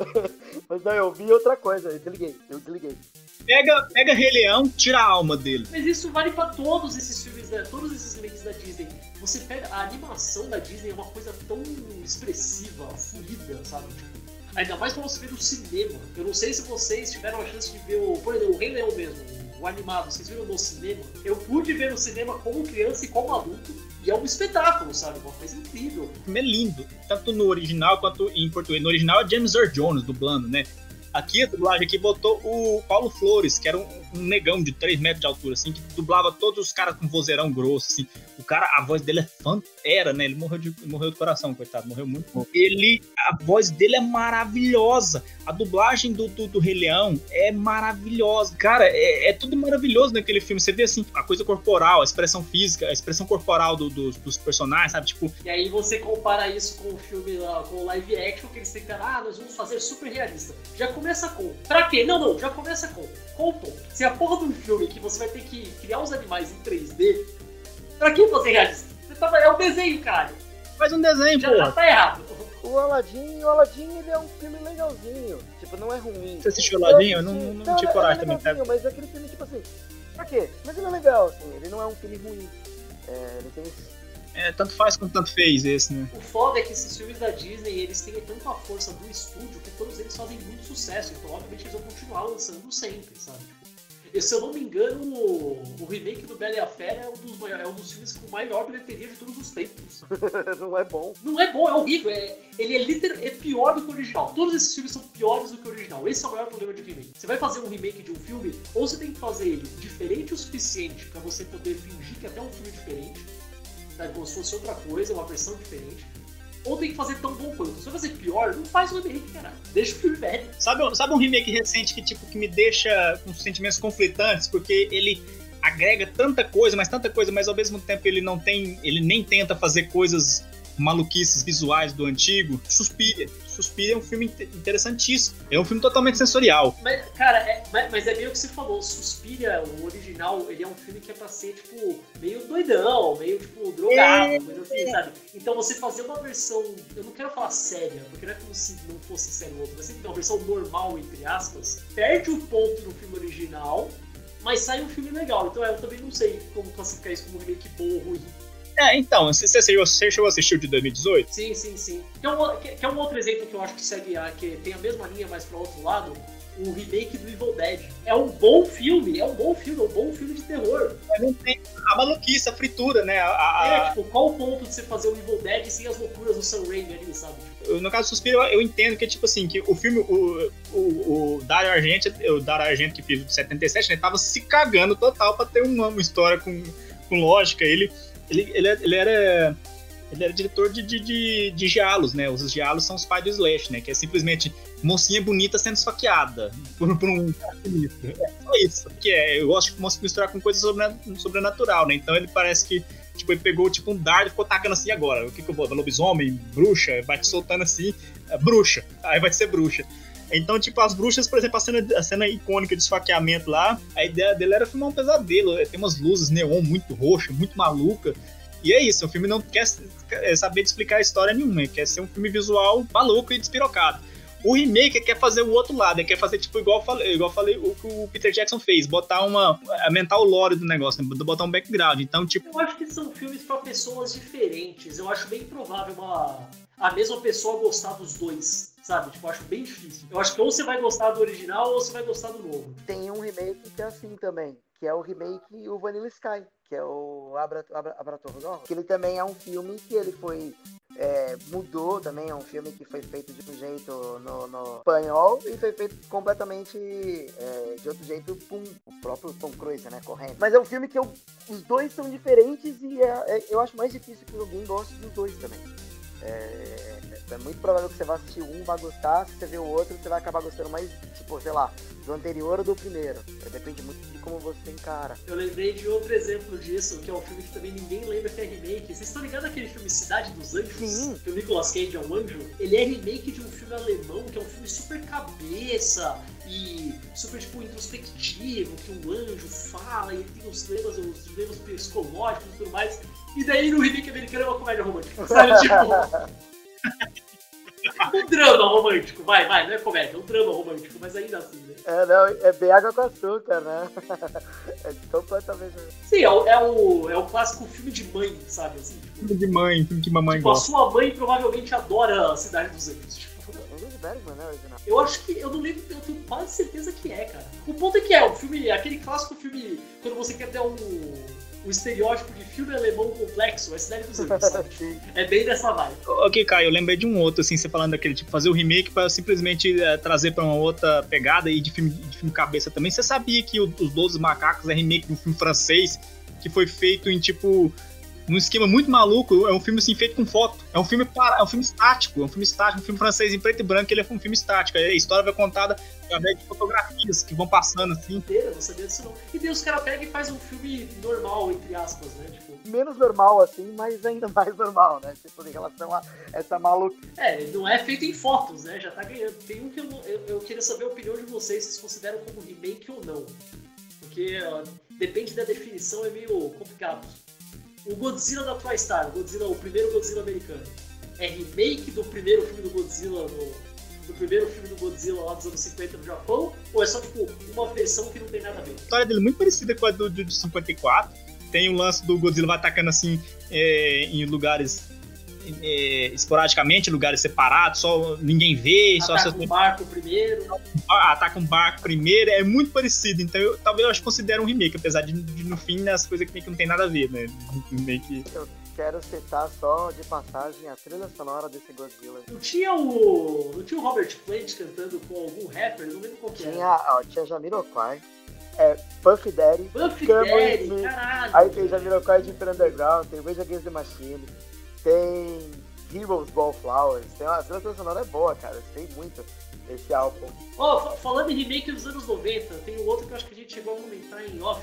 Speaker 3: Mas não, eu vi outra coisa, eu desliguei, eu desliguei.
Speaker 2: Pega, pega Rei Leão, tira a alma dele.
Speaker 1: Mas isso vale pra todos esses filmes, da, todos esses remakes da Disney. Você pega a animação da Disney é uma coisa tão expressiva, fluida, sabe? Tipo, ainda mais pra você ver no cinema. Eu não sei se vocês tiveram a chance de ver o, por exemplo, o Rei Leão mesmo, o animado, vocês viram no cinema? Eu pude ver no cinema como criança e como adulto e é um espetáculo, sabe? Uma coisa incrível. O
Speaker 2: filme é lindo, tanto no original quanto em português. No original é James Earl Jones dublando, né? Aqui, a dublagem aqui botou o Paulo Flores, que era um, um, negão de 3 metros de altura, assim, que dublava todos os caras com vozeirão grosso, assim. O cara, a voz dele é fã, era, né? Ele morreu de, morreu do coração, coitado, morreu muito bom. Ele, a voz dele é maravilhosa. A dublagem do, do, do Rei Leão é maravilhosa. Cara, é, é, tudo maravilhoso naquele filme. Você vê, assim, a coisa corporal, a expressão física, a expressão corporal do, do, dos personagens, sabe? Tipo...
Speaker 1: E aí você compara isso com o filme lá, com o live action, que eles têm que ah, nós vamos fazer super realista. Já começa com. Pra quê? Não, não, já começa com. Qual o ponto? Se a porra de um filme que você vai ter que criar os animais em 3D, pra que fazer realista? Você tá, é um desenho, cara.
Speaker 2: Faz um desenho,
Speaker 1: já, já tá errado.
Speaker 3: O Aladdin, o Aladdin ele é um filme legalzinho. Tipo, não é ruim.
Speaker 2: Você assistiu o Aladdin? Eu não, não, não tive coragem é também. Tá?
Speaker 3: Mas é aquele filme, tipo assim, pra quê? Mas ele é legal, assim, ele não é um filme ruim. É, ele tem
Speaker 2: é, tanto faz como tanto fez esse, né?
Speaker 1: O foda é que esses filmes da Disney, eles têm tanto a força do estúdio que todos eles fazem muito sucesso. Então, obviamente, eles vão continuar lançando sempre, sabe? E, se eu não me engano, o, o remake do Bela e a Fera é um dos, é um dos filmes com maior bilheteria de todos os tempos.
Speaker 3: não é bom.
Speaker 1: Não é bom, é horrível. É, ele é, liter, é pior do que o original. Todos esses filmes são piores do que o original. Esse é o maior problema de remake. Você vai fazer um remake de um filme, ou você tem que fazer ele diferente o suficiente para você poder fingir que é até um filme diferente sabe? Como se fosse outra coisa, uma versão diferente. Ou tem que fazer tão bom quanto. Se você fazer pior, não faz o remake, cara. Deixa o filme velho.
Speaker 2: Sabe, sabe um remake recente que, tipo, que me deixa com sentimentos conflitantes? Porque ele agrega tanta coisa, mas tanta coisa, mas ao mesmo tempo ele não tem. Ele nem tenta fazer coisas maluquices visuais do antigo. Suspira. Suspira é um filme interessantíssimo. É um filme totalmente sensorial.
Speaker 1: Mas, cara, é, mas, mas é meio que você falou. Suspira, o original, ele é um filme que é pra ser, tipo, meio doidão, meio, tipo, drogado, é, coisa assim, sabe? Então você fazer uma versão, eu não quero falar séria, porque não é como se não fosse sério outro, mas uma versão normal, entre aspas, perde o ponto do filme original, mas sai um filme legal. Então é, eu também não sei como classificar isso como remake bom ou ruim.
Speaker 2: É, então, você, você chegou a assistir o de 2018?
Speaker 1: Sim, sim, sim. Que é, um, que, que é um outro exemplo que eu acho que segue a, que tem a mesma linha, mas para outro lado, o remake do Evil Dead. É um bom filme, é um bom filme, é um bom filme de terror.
Speaker 2: Mas não tem a maluquice, a fritura, né? A,
Speaker 1: a... É, tipo, qual o ponto de você fazer o Evil Dead sem as loucuras do Sam Raimi ali, sabe?
Speaker 2: No caso do Suspiro, eu entendo que, tipo assim, que o filme, o, o, o Dario Argento, o Dario Argento que fez o 77, né, tava se cagando total pra ter uma, uma história com, com lógica. Ele ele, ele, ele era ele era diretor de, de, de, de né? Os giallos são os pais do Slash, né? Que é simplesmente mocinha bonita sendo esfaqueada por, por um cara sinistro. É só isso. Que é, eu gosto de misturar com coisa sobrenatural, né? Então ele parece que, tipo, ele pegou tipo um dardo e ficou tacando assim agora. O que que eu vou? Lobisomem? Bruxa? Vai te soltando assim. É, bruxa. Aí vai ser bruxa. Então, tipo, as bruxas, por exemplo, a cena, a cena icônica de esfaqueamento lá, a ideia dele era filmar um pesadelo. É, tem umas luzes neon muito roxas, muito maluca. E é isso, o filme não quer saber de explicar a história nenhuma, quer ser um filme visual maluco e despirocado. O remake quer fazer o outro lado, quer fazer tipo igual eu falei, igual eu falei o que o Peter Jackson fez, botar uma. aumentar o lore do negócio, né? botar um background. Então, tipo.
Speaker 1: Eu acho que são filmes para pessoas diferentes. Eu acho bem provável uma, a mesma pessoa gostar dos dois. Sabe? Tipo, eu acho bem difícil. Eu acho que ou você vai gostar do original ou você vai gostar do novo.
Speaker 3: Tem um remake que é assim também, que é o remake o Vanilla Sky, que é o Abra, Abra, Abra que ele também é um filme que ele foi é, mudou também, é um filme que foi feito de um jeito no, no espanhol e foi feito completamente é, de outro jeito com o próprio Tom Cruise, né, correndo. Mas é um filme que eu, os dois são diferentes e é, é eu acho mais difícil que alguém goste dos dois também. É, é muito provável que você vá assistir um, vai gostar, se você ver o outro, você vai acabar gostando mais, tipo, sei lá, do anterior ou do primeiro. Depende muito de como você encara.
Speaker 1: Eu lembrei de outro exemplo disso, que é um filme que também ninguém lembra que é remake. Vocês estão ligados aquele filme Cidade dos Anjos?
Speaker 3: Sim.
Speaker 1: Que o Nicolas Cage é um anjo? Ele é remake de um filme alemão, que é um filme super cabeça e super, tipo, introspectivo, que um anjo fala e ele tem os lemas, os lemas psicológicos e tudo mais. E daí no remake americano é uma comédia romântica. Sabe, tipo... um drama romântico, vai, vai, não é comédia, é um drama romântico, mas ainda assim, né?
Speaker 3: É, não, é bem água com açúcar, né? É completamente.
Speaker 1: Sim, é o, é o, é o clássico filme de mãe, sabe? Assim, tipo,
Speaker 2: filme de mãe, filme que mamãe
Speaker 1: tipo, gosta. A sua mãe provavelmente adora a Cidade dos Anjos.
Speaker 3: Bergman, né, original?
Speaker 1: Eu acho que. Eu não lembro, eu tenho quase certeza que é, cara. O ponto é que é, o filme, aquele clássico filme, quando você quer ter um o estereótipo de filme alemão complexo, é Cidade dos Anjos, sabe? é bem dessa vibe.
Speaker 2: Ok, Caio, eu lembrei de um outro, assim, você falando daquele, tipo, fazer o remake para simplesmente é, trazer para uma outra pegada e de filme, de filme cabeça também. Você sabia que o, Os Doze Macacos é remake de um filme francês que foi feito em, tipo, num esquema muito maluco. É um filme assim feito com foto. É um filme para, é um filme estático, é um filme estático, um filme francês em preto e branco, ele é um filme estático. A história vai contada através de fotografias que vão passando assim.
Speaker 1: Inteira, não sabia disso não. E daí os caras pegam e faz um filme normal, entre aspas, né? Tipo...
Speaker 3: Menos normal assim, mas ainda mais normal, né? Tipo, em relação a essa maluca.
Speaker 1: É, não é feito em fotos, né? Já tá ganhando. Tem um que eu, eu, eu queria saber a opinião de vocês, se vocês consideram como remake ou não. Porque ó, depende da definição, é meio complicado o Godzilla da TriStar, o Godzilla, o primeiro Godzilla americano, é remake do primeiro filme do Godzilla no, do primeiro filme do Godzilla lá dos anos 50 no Japão? Ou é só, tipo, uma versão que não tem nada a ver? A
Speaker 2: história dele é muito parecida com a do, do, 54. Tem o lance do Godzilla atacando assim é, em lugares é, esporadicamente, lugares separados, só ninguém vê.
Speaker 1: Ataca
Speaker 2: só
Speaker 1: um barco primeiro.
Speaker 2: Ah, ataca um barco primeiro, é muito parecido. Então eu, talvez eu acho que considero um remake, apesar de, de no fim as coisas que não tem nada a ver, né? Meio que...
Speaker 3: Eu quero citar só de passagem a trilha sonora desse Godzilla.
Speaker 1: Não tinha o. Não tinha o Robert Plant cantando com algum rapper, não lembro qual que
Speaker 3: tinha, era. Ó, tinha Jamiroquai. É, Puff Daddy,
Speaker 1: Puff Daddy, caralho.
Speaker 3: Aí tem Jamiroquai de Underground, tem Rage Against the Machine, tem Heroes Flowers, tem uma, a trilha sonora é boa, cara, tem muito esse álbum.
Speaker 1: Oh, falando em remake dos anos 90, tem um outro que eu acho que a gente chegou a comentar em off,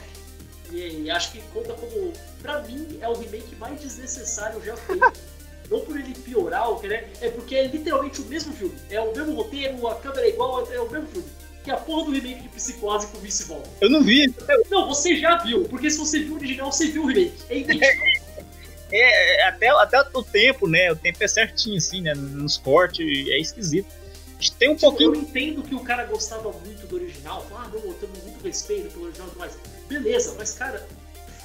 Speaker 1: e acho que conta como, pra mim, é o remake mais desnecessário já feito. Não por ele piorar, o que é, é porque é literalmente o mesmo filme. É o mesmo roteiro, a câmera é igual, é o mesmo filme. Que é a porra do remake de Psicose com Vince Vaughn.
Speaker 2: Eu não vi.
Speaker 1: Não, você já viu, porque se você viu o original, você viu o remake. É idêntico.
Speaker 2: É, é, até, até o tempo, né? O tempo é certinho, assim, né? Nos cortes, é esquisito. Tem um tipo, pouquinho.
Speaker 1: Eu entendo que o cara gostava muito do original, ah, não, eu tenho muito respeito pelo original e mais. Beleza, mas, cara,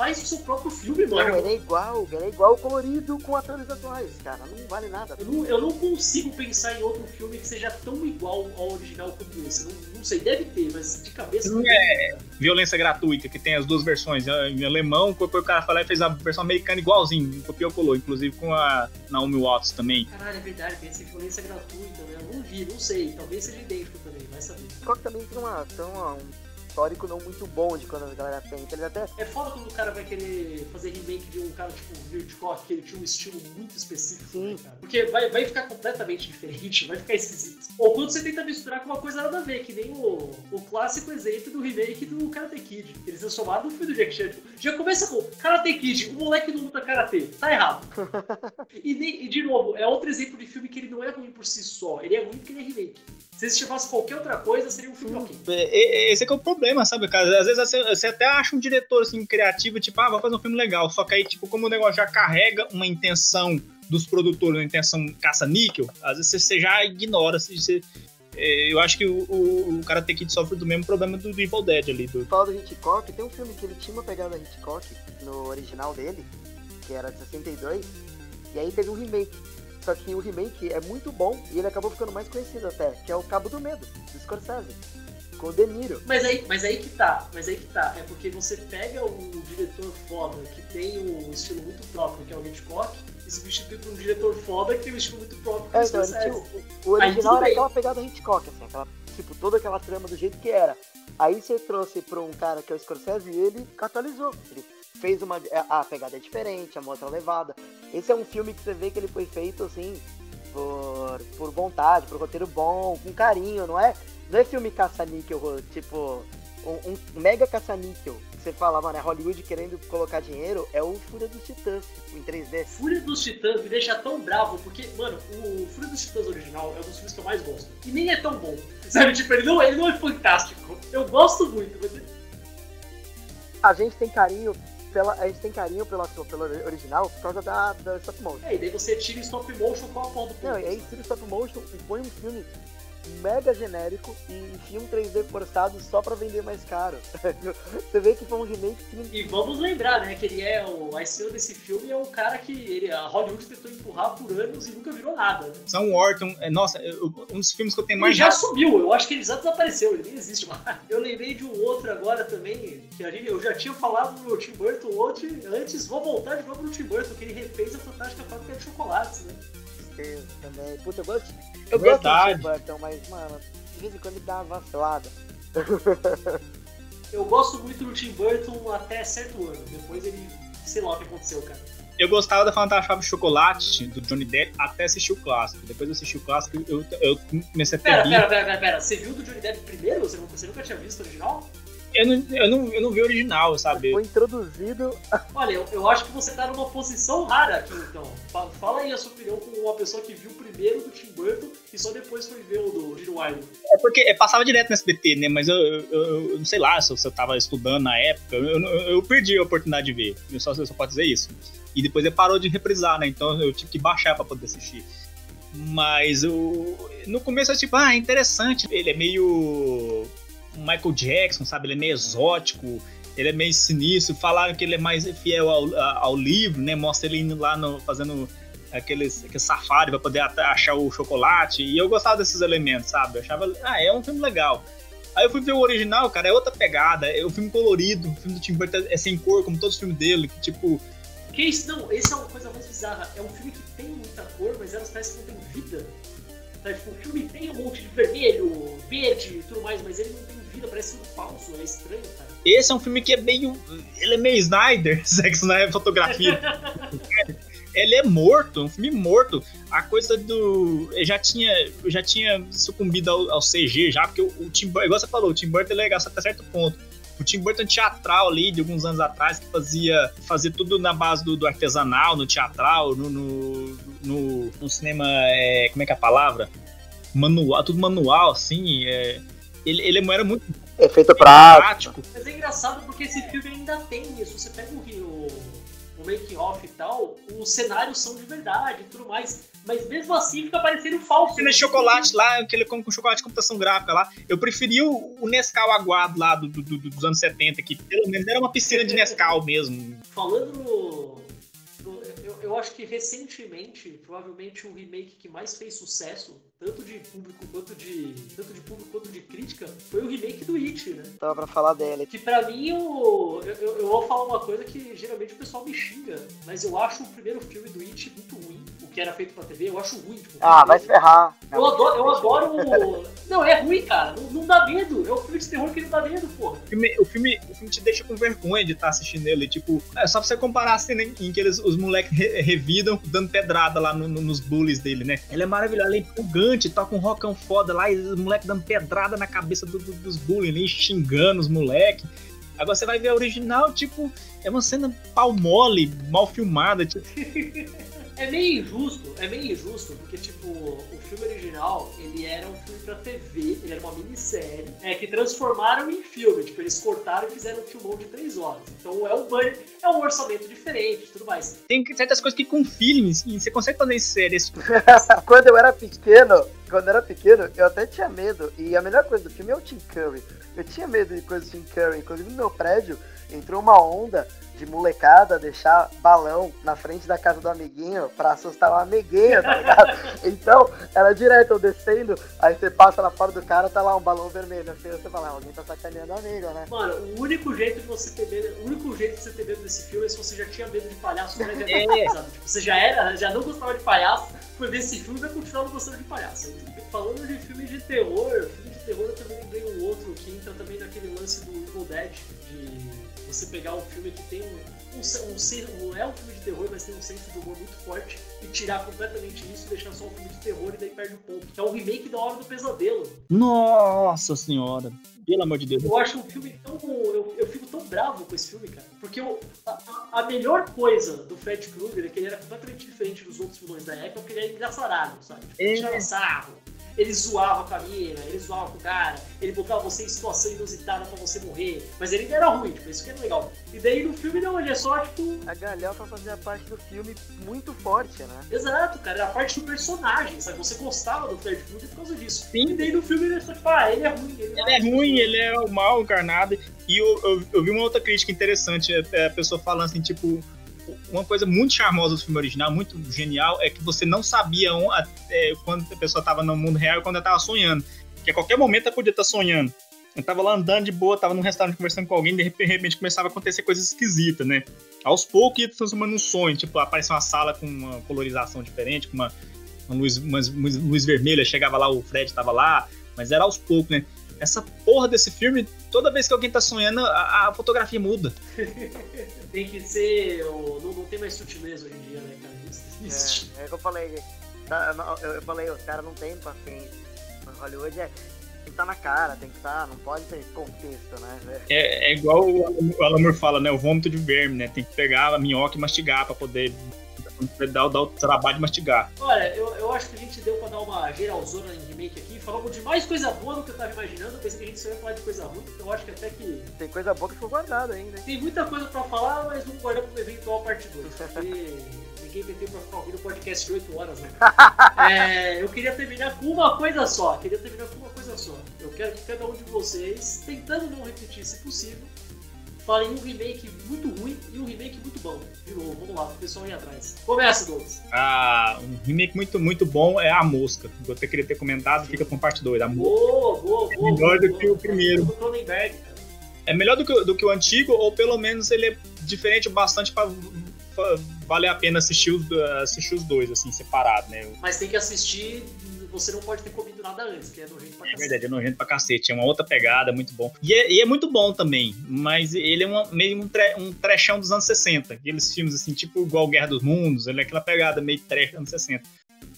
Speaker 1: faz o seu próprio filme, mano.
Speaker 3: Não, ele é igual, ele é igual colorido com atores atuais, cara. Não vale nada.
Speaker 1: Eu não, eu não consigo pensar em outro filme que seja tão igual ao original quanto esse. Não, não sei, deve ter, mas de cabeça não
Speaker 2: é. Violência gratuita, que tem as duas versões. Em alemão, o cara falou e fez a versão americana igualzinho, copiou colou, inclusive com a Naomi Watts também.
Speaker 1: Caralho, é verdade, tem essa violência gratuita, né? Eu não vi, não sei. Talvez seja idêntico também, vai saber.
Speaker 3: Só que também tem uma, tem uma, um histórico não muito bom de quando a galera pensa. Eles até...
Speaker 1: É foda quando o cara vai querer fazer remake de um cara tipo Hitchcock, que ele tinha um estilo muito específico, né, cara? Porque vai, vai ficar completamente diferente, vai ficar esquisito. Ou quando você tenta misturar com uma coisa nada a ver, que nem o, o clássico exemplo do remake do Karate Kid. Eles transformaram no filme do Jack Chan. Tipo, já começa com Karate Kid, o moleque não luta Karate. Tá errado. e, e, de novo, é outro exemplo de filme que ele não é ruim por si só, ele é ruim porque ele é remake. Se eles chamassem qualquer outra coisa, seria um filme ok.
Speaker 2: É, esse é que é o problema, sabe, cara? Às vezes você, até acha um diretor assim, criativo, tipo, ah, vou fazer um filme legal. Só que aí, tipo, como o negócio já carrega uma intenção dos produtores, uma intenção caça-níquel, às vezes você já ignora, você, É, eu acho que o, o, o Karate Kid sofre do mesmo problema do, do Evil Dead ali. Do...
Speaker 3: Do Hitchcock, tem um filme que ele tinha uma pegada Hitchcock no original dele, que era de 62, e aí teve um remake. Só que o remake é muito bom e ele acabou ficando mais conhecido até, que é o Cabo do Medo, do Scorsese com o De Niro.
Speaker 1: Mas aí, mas aí que tá, mas aí que tá. É porque você pega um diretor foda que tem um estilo muito próprio, que é o Hitchcock, e substitui por um diretor foda que tem um estilo muito próprio, que é, então,
Speaker 3: o, o original era bem. aquela pegada Hitchcock, assim, aquela, tipo, toda aquela trama do jeito que era. Aí você trouxe pra um cara que é o Scorsese e ele catalisou. Ele fez uma. É, a pegada é diferente, a outra levada. Esse é um filme que você vê que ele foi feito assim. Por, por vontade, por roteiro bom, com carinho, não é? Não é filme caça-níquel, tipo, um, um mega caça-níquel. Você fala, mano, é Hollywood querendo colocar dinheiro, é o Fúria dos Titãs, em 3D.
Speaker 1: Fúria dos Titãs me deixa tão bravo, porque, mano, o Fúria dos Titãs original é um dos filmes que eu mais gosto. E nem é tão bom. Sabe, tipo, ele não, ele não é fantástico. Eu gosto muito, mas.
Speaker 3: A gente tem carinho pela, a gente tem carinho pela, pela original por causa da, da stop motion.
Speaker 1: É, e daí você tira stop motion com a foto do
Speaker 3: Não, e aí tira stop motion e põe um filme mega genérico e enfia um 3D forçado só pra vender mais caro. Você vê que foi um remake
Speaker 1: que... E vamos lembrar, né, que ele é o... a estrela desse filme é o cara que ele, a Hollywood tentou empurrar por anos e nunca virou nada. Né?
Speaker 2: Sam Wharton, é, nossa, eu, um dos filmes que eu tenho mais...
Speaker 1: Ele já subiu, eu acho que ele já desapareceu, ele nem existe mais. Eu lembrei de um outro agora também, que a gente, eu já tinha falado no Tim Burton ontem, antes, vou voltar de novo no Tim Burton, que ele refez a Fantástica Fábrica de Chocolates, né?
Speaker 3: Certeza também. Puta, eu gosto. Eu Verdade. gosto do Tim Burton, mas, mano, de vez em quando ele dá uma vacilada.
Speaker 1: eu gosto muito do Tim Burton até certo ano. Depois ele. sei lá o que aconteceu, cara.
Speaker 2: Eu gostava da Fantástica de Chocolate do Johnny Depp até assistir o clássico. Depois eu assisti o clássico eu, eu comecei a ter.
Speaker 1: Pera, pera, pera, pera, pera. Você viu do Johnny Depp primeiro? Você, você nunca tinha visto o original?
Speaker 2: Eu não, eu, não, eu não vi o original, sabe?
Speaker 3: Foi introduzido.
Speaker 1: Olha, eu, eu acho que você tá numa posição rara aqui, então. Fala aí a sua opinião como uma pessoa que viu primeiro do Tim Burton e só depois foi ver o do Gene Wilder.
Speaker 2: É porque é, passava direto no SBT, né? Mas eu, eu, eu, não sei lá se eu tava estudando na época. Eu, eu, perdi a oportunidade de ver. Eu só, eu só posso dizer isso. E depois ele parou de reprisar, né? Então eu tive que baixar pra poder assistir. Mas o, no começo eu tipo, ah, interessante. Ele é meio Michael Jackson, sabe? Ele é meio exótico, ele é meio sinistro. Falaram que ele é mais fiel ao, ao livro, né? Mostra ele indo lá no, fazendo aqueles, aquele safari para poder achar o chocolate. E eu gostava desses elementos, sabe? Eu achava, ah, é um filme legal. Aí eu fui ver o original, cara, é outra pegada. É um filme colorido, o filme do Tim Burton é sem cor, como todos os filmes dele, que tipo.
Speaker 1: Que isso, não, esse é uma coisa mais bizarra. É um filme que tem muita cor, mas elas parecem que não tem vida. Tá, tipo, o filme tem um monte de vermelho, verde e tudo mais, mas ele não tem vida, parece um falso, é estranho, cara.
Speaker 2: Esse é um filme que é meio. Ele é meio Snyder, sexo na fotografia. ele é morto, um filme morto. A coisa do. Eu já tinha, eu já tinha sucumbido ao, ao CG já, porque o, o Tim Burton, igual você falou, o Tim Burton é legal até certo ponto. O Tim Burton teatral ali, de alguns anos atrás, que fazia, fazia tudo na base do, do artesanal, no teatral, no, no, no, no cinema. É, como é que é a palavra? Manual, tudo manual, assim. É, ele, ele era muito.
Speaker 3: Efeito prático.
Speaker 1: Mas é engraçado porque esse filme ainda tem isso. Você pega o, o, o make-off e tal, os cenários são de verdade e tudo mais. Mas mesmo assim fica parecendo falso.
Speaker 2: Aquele chocolate lá, aquele com, com chocolate de computação gráfica lá. Eu preferi o, o Nescau aguado lá do, do, do, dos anos 70, que pelo menos era uma piscina de Nescau mesmo.
Speaker 1: Falando no, eu acho que recentemente, provavelmente o remake que mais fez sucesso, tanto de público quanto de. tanto de público quanto de crítica, foi o remake do It, né?
Speaker 3: Tava pra falar dele.
Speaker 1: Que pra mim eu, eu, eu vou falar uma coisa que geralmente o pessoal me xinga, mas eu acho o primeiro filme do It muito ruim. O que era feito pra TV, eu acho ruim. Tipo,
Speaker 3: ah, vai ferrar.
Speaker 1: Eu adoro, eu adoro o. Não, é ruim, cara. Não, não, dá medo. É um filme de terror que não dá medo, porra.
Speaker 2: O filme, o filme, o filme te deixa com vergonha de estar tá assistindo ele. Tipo, é só pra você comparar a cena em, em que eles, os moleques revidam dando pedrada lá no, no, nos bullies dele, né? Ele é maravilhoso, ele é empolgante, toca um rockão foda lá e os moleques dando pedrada na cabeça do, do, dos bullies ali, xingando os moleques. Agora você vai ver a original, tipo, é uma cena pau mole, mal filmada. Tipo.
Speaker 1: é meio injusto, é meio injusto, porque, tipo, o filme original, ele era um filme pra TV, ele era uma minissérie, é, que transformaram em filme. Tipo, eles cortaram e fizeram um filmão de três horas. Então é um, é um orçamento diferente e tudo mais.
Speaker 2: Tem certas coisas que com filmes, você consegue fazer em séries.
Speaker 3: Quando eu era pequeno, quando eu era pequeno, eu até tinha medo. E a melhor coisa do filme é o Tim Curry. Eu tinha medo de coisas do Tim Curry. Inclusive no meu prédio entrou uma onda de molecada deixar balão na frente da casa do amiguinho pra assustar o amiguinho, tá ligado? então, era direto, eu descendo, aí você passa na porta do cara, tá lá um balão vermelho. Assim, você fala, ah, alguém tá sacaneando o amigo, né?
Speaker 1: Mano, o único jeito de você ter medo, o único jeito de você ter medo desse filme é se você já tinha medo de palhaço
Speaker 2: é.
Speaker 1: sabe? Tipo, você já era, já não gostava de palhaço, foi ver esse filme e vai continuar não gostando de palhaço. Falando de filme de terror, filme de terror eu também lembrei um outro que entra também naquele lance do Evil Dead, de você pegar um filme que tem um um, um, não é um filme de terror, mas tem um senso de humor muito forte e tirar completamente isso e deixar só um filme de terror e daí perde o ponto. É o remake da Hora do Pesadelo.
Speaker 2: Nossa senhora! Pelo amor de Deus.
Speaker 1: Eu acho um filme tão. Eu, eu fico tão bravo com esse filme, cara. Porque eu, a, a, melhor coisa do Fred Krueger é que ele era completamente diferente dos outros vilões da época, porque ele era engraçarado, sabe? Ele é. sarro ele zoava com a mina, ele zoava com o cara, ele botava você em situação inusitada pra você morrer, mas ele ainda era ruim, tipo, isso que é legal. E daí no filme não, ele é só, tipo.
Speaker 3: A galhofa fazia parte do filme muito forte, né?
Speaker 1: Exato, cara, era parte do personagem, sabe? Você gostava do Fred Krueger por causa disso. Sim. E daí no filme ele é só, tipo, ah, ele é ruim. Ele,
Speaker 2: ele é ruim, ele é o mal encarnado. E eu, eu, eu vi uma outra crítica interessante, é, a pessoa falando assim, tipo uma coisa muito charmosa do filme original, muito genial, é que você não sabia um, é, quando a pessoa estava no mundo real e quando ela estava sonhando. Que a qualquer momento ela podia estar tá sonhando. Eu tava lá andando de boa, tava num restaurante conversando com alguém, de repente começava a acontecer coisas esquisitas, né? Aos poucos ia transformando num sonho, tipo, aparecia uma sala com uma colorização diferente, com uma, uma luz, uma luz vermelha, chegava lá, o Fred tava lá, mas era aos poucos, né? Essa porra desse filme, toda vez que alguém tá sonhando, a, a fotografia muda.
Speaker 1: tem que ser. Não, não tem mais sutileza hoje em dia, né, cara?
Speaker 3: Isso é, é que eu falei. Tá, eu falei, os caras não tem paciência. Hollywood é, tem que estar tá na cara, tem que estar, tá, não pode ter contexto, né?
Speaker 2: É, é igual o Alamur fala, né? O vômito de verme, né? Tem que pegar a minhoca e mastigar pra poder dar, dar o trabalho de mastigar.
Speaker 1: Olha, eu, eu acho que a gente deu pra dar uma geralzona em remake aqui. Falamos de mais coisa boa do que eu tava imaginando. Eu pensei que a gente só ia falar de coisa ruim. Então eu acho que até que.
Speaker 3: Tem coisa boa que ficou guardada ainda. Hein?
Speaker 1: Tem muita coisa pra falar, mas vamos guardar pro eventual parte 2. Porque ninguém vai ter pra ficar ouvindo o podcast de 8 horas, né? é, eu queria terminar com uma coisa só. Queria terminar com uma coisa só. Eu quero que cada um de vocês, tentando não repetir se possível, falem um remake muito ruim e um remake muito bom. Novo, vamos lá, o pessoal aí atrás. Começa, Douglas.
Speaker 2: Ah, um remake muito, muito bom é A Mosca. Eu até queria ter comentado, fica com parte 2. A
Speaker 1: Mosca. Boa, boa, boa.
Speaker 2: É melhor boa, do que o primeiro. É melhor do que, do que o antigo, ou pelo menos ele é diferente bastante para vale a pena assistir os, assistir os dois, assim, separado, né?
Speaker 1: Mas tem que assistir você não pode ter comido nada antes, que é nojento pra cacete. É
Speaker 2: verdade, é nojento pra cacete. É uma outra pegada, muito bom. E é, e é muito bom também, mas ele é uma, meio um, tre, um trechão dos anos 60. Aqueles filmes assim, tipo igual Guerra dos Mundos, ele é aquela pegada meio trash dos anos 60.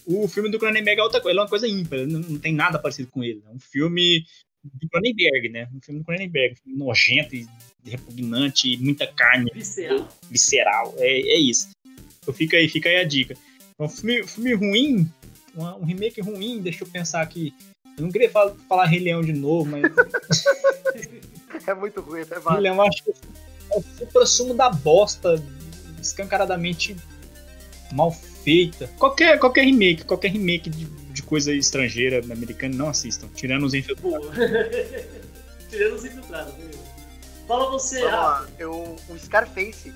Speaker 2: O filme do Cronenberg é outra coisa, ele é uma coisa ímpar, não, não tem nada parecido com ele. É um filme do Cronenberg, né? Um filme do Cronenberg, um filme nojento e repugnante, muita carne.
Speaker 1: Visceral.
Speaker 2: Visceral, é, é isso. Então fica aí, fica aí a dica. Um filme, filme ruim, uma, um remake ruim, deixa eu pensar aqui. Eu não queria falar, falar Rei Leão de novo, mas.
Speaker 3: é muito ruim, é
Speaker 2: Rei Leão, acho que é o supra-sumo da bosta, escancaradamente mal feita. Qualquer, qualquer remake, qualquer remake de, de coisa estrangeira, americana, não assistam. Tirando os infiltrados.
Speaker 1: tirando os infiltrados, beleza. Fala você,
Speaker 3: Vamos eu, o Scarface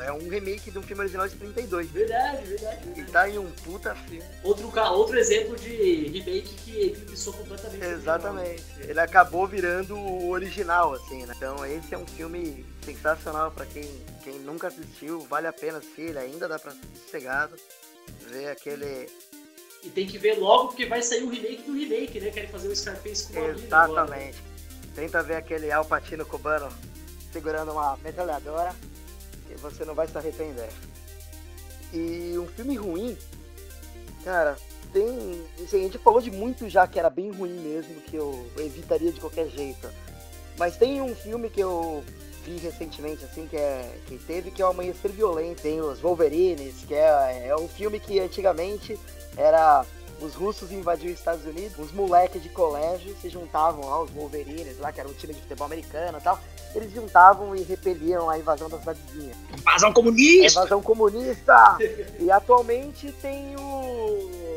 Speaker 3: é um remake de um filme original de 32.
Speaker 1: Verdade, verdade. verdade.
Speaker 3: E tá em um puta filme.
Speaker 1: Outro, outro exemplo de remake que eclipsou completamente.
Speaker 3: Exatamente. Ele acabou virando o original, assim, né? Então esse é um filme sensacional pra quem, quem nunca assistiu. Vale a pena assistir, ele ainda dá pra sossegado. Ver aquele.
Speaker 1: E tem que ver logo porque vai sair o remake do remake, né? Querem fazer o Scarface com
Speaker 3: uma Exatamente. Tenta ver aquele Al Pacino cubano segurando uma metralhadora você não vai se arrepender. E um filme ruim, cara, tem. Assim, a gente falou de muito já que era bem ruim mesmo, que eu evitaria de qualquer jeito. Mas tem um filme que eu vi recentemente, assim, que, é, que teve, que é o Amanhecer Violento. Tem os Wolverines, que é, é um filme que antigamente era os russos invadiram os Estados Unidos, os moleques de colégio se juntavam lá, os Wolverines lá, que era um time de futebol americano e tal, eles juntavam e repeliam a invasão da cidadezinha.
Speaker 2: Invasão comunista!
Speaker 3: Invasão comunista! e atualmente tem o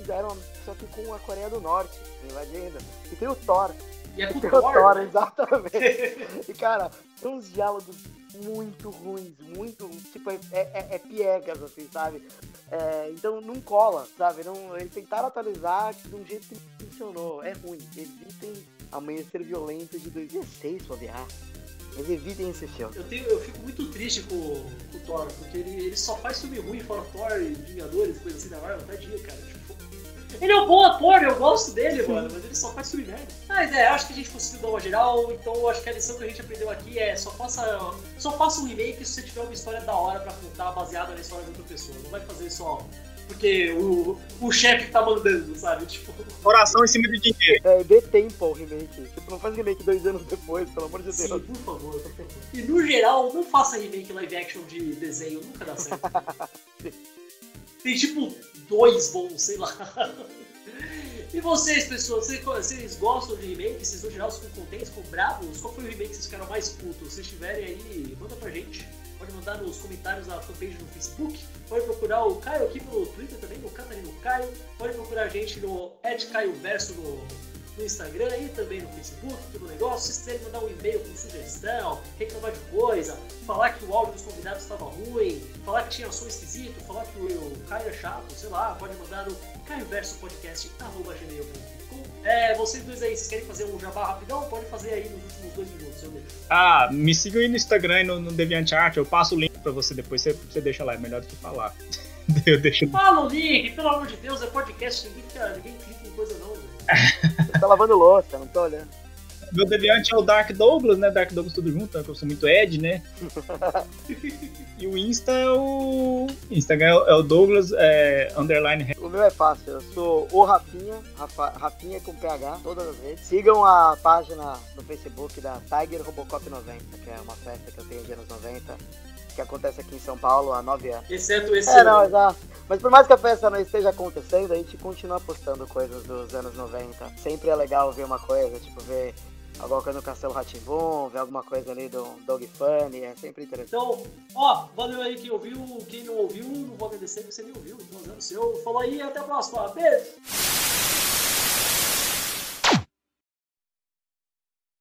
Speaker 3: fizeram, só que com a Coreia do Norte invadindo. E tem o Thor.
Speaker 1: E é com
Speaker 3: Tem
Speaker 1: o
Speaker 3: o
Speaker 1: Thor,
Speaker 3: exatamente. E, cara, tem uns diálogos muito ruins, muito, tipo, é, é, é piegas, assim, sabe? É, então não cola, sabe? Não, eles tentaram atualizar de um jeito que não funcionou. É ruim. Evitem Amanhecer Violento de 2006, bobear. Mas evitem esse filme.
Speaker 1: Eu, tenho, eu fico muito triste com, com o Thor, porque ele, ele só faz filme ruim, fora Thor e Vingadores, coisa assim da Marvel, tadinho, cara. Tipo, ele é um bom ator, eu gosto dele, mano, mas ele só faz filme merda. Mas é, acho que a gente conseguiu dar uma geral, então eu acho que a lição que a gente aprendeu aqui é só faça, só faça um remake se você tiver uma história da hora pra contar baseada na história de outra pessoa. Não vai fazer só porque o, o chefe tá mandando, sabe? Tipo,
Speaker 2: Coração em cima do dinheiro.
Speaker 3: É, dê tempo ao remake. Tipo, não faz remake dois anos depois, pelo amor de
Speaker 1: sim,
Speaker 3: Deus.
Speaker 1: por favor. E no geral, não faça remake live action de desenho, nunca dá certo. Tem tipo dois bons, sei lá. E vocês, pessoas, vocês, vocês gostam de remake? Vocês no geral ficam contentes, ficam bravos? Qual foi o remake que vocês ficaram mais putos? Se tiverem aí, manda pra gente. Pode mandar nos comentários da fanpage no Facebook. Pode procurar o Caio aqui pelo Twitter também, no Catarino Caio. Pode procurar a gente no @caioverso no, no Instagram e também no Facebook, todo o negócio. Se vocês quiserem mandar um e-mail com sugestão, reclamar de coisa, falar que o áudio dos convidados estava ruim, falar que tinha som esquisito, falar que o Caio é chato, sei lá, pode mandar no caioversopodcast.gmail.com É, vocês dois aí, vocês querem fazer um jabá rapidão? Pode fazer aí nos últimos dois minutos, eu deixo.
Speaker 2: Ah, me sigam aí no Instagram e no, no DeviantArt. Eu passo o link pra você depois, você, você deixa lá. É melhor do que falar. Eu deixo.
Speaker 1: Fala o link, pelo amor de Deus, é podcast, ninguém, ninguém clica em coisa não, velho.
Speaker 3: Tá lavando louça, não tô olhando.
Speaker 2: Meu Deviant é o Dark Douglas, né? Dark Douglas tudo junto, né? que eu sou muito Ed, né? e o Insta é o. Instagram é o- é o Douglas é, underline.
Speaker 3: O meu é fácil, eu sou o Rafinha, Rafa, Rafinha com PH, todas as redes. Sigam a página no Facebook da Tiger Robocop 90, que é uma festa que eu tenho de anos 90, que acontece aqui em São Paulo há 9 anos.
Speaker 1: Exceto esse
Speaker 3: É, não,
Speaker 1: ano.
Speaker 3: exato. Mas por mais que a festa não esteja acontecendo, a gente continua postando coisas dos anos 90. Sempre é legal ver uma coisa, tipo, ver alguma coisa no Castelo Ratimbum, ver alguma coisa ali do Dog Funny, é sempre interessante.
Speaker 1: Então, ó, valeu aí quem ouviu, quem não ouviu, não vou agradecer porque você nem ouviu, então, o seu. Falou aí, até a próxima, beijo!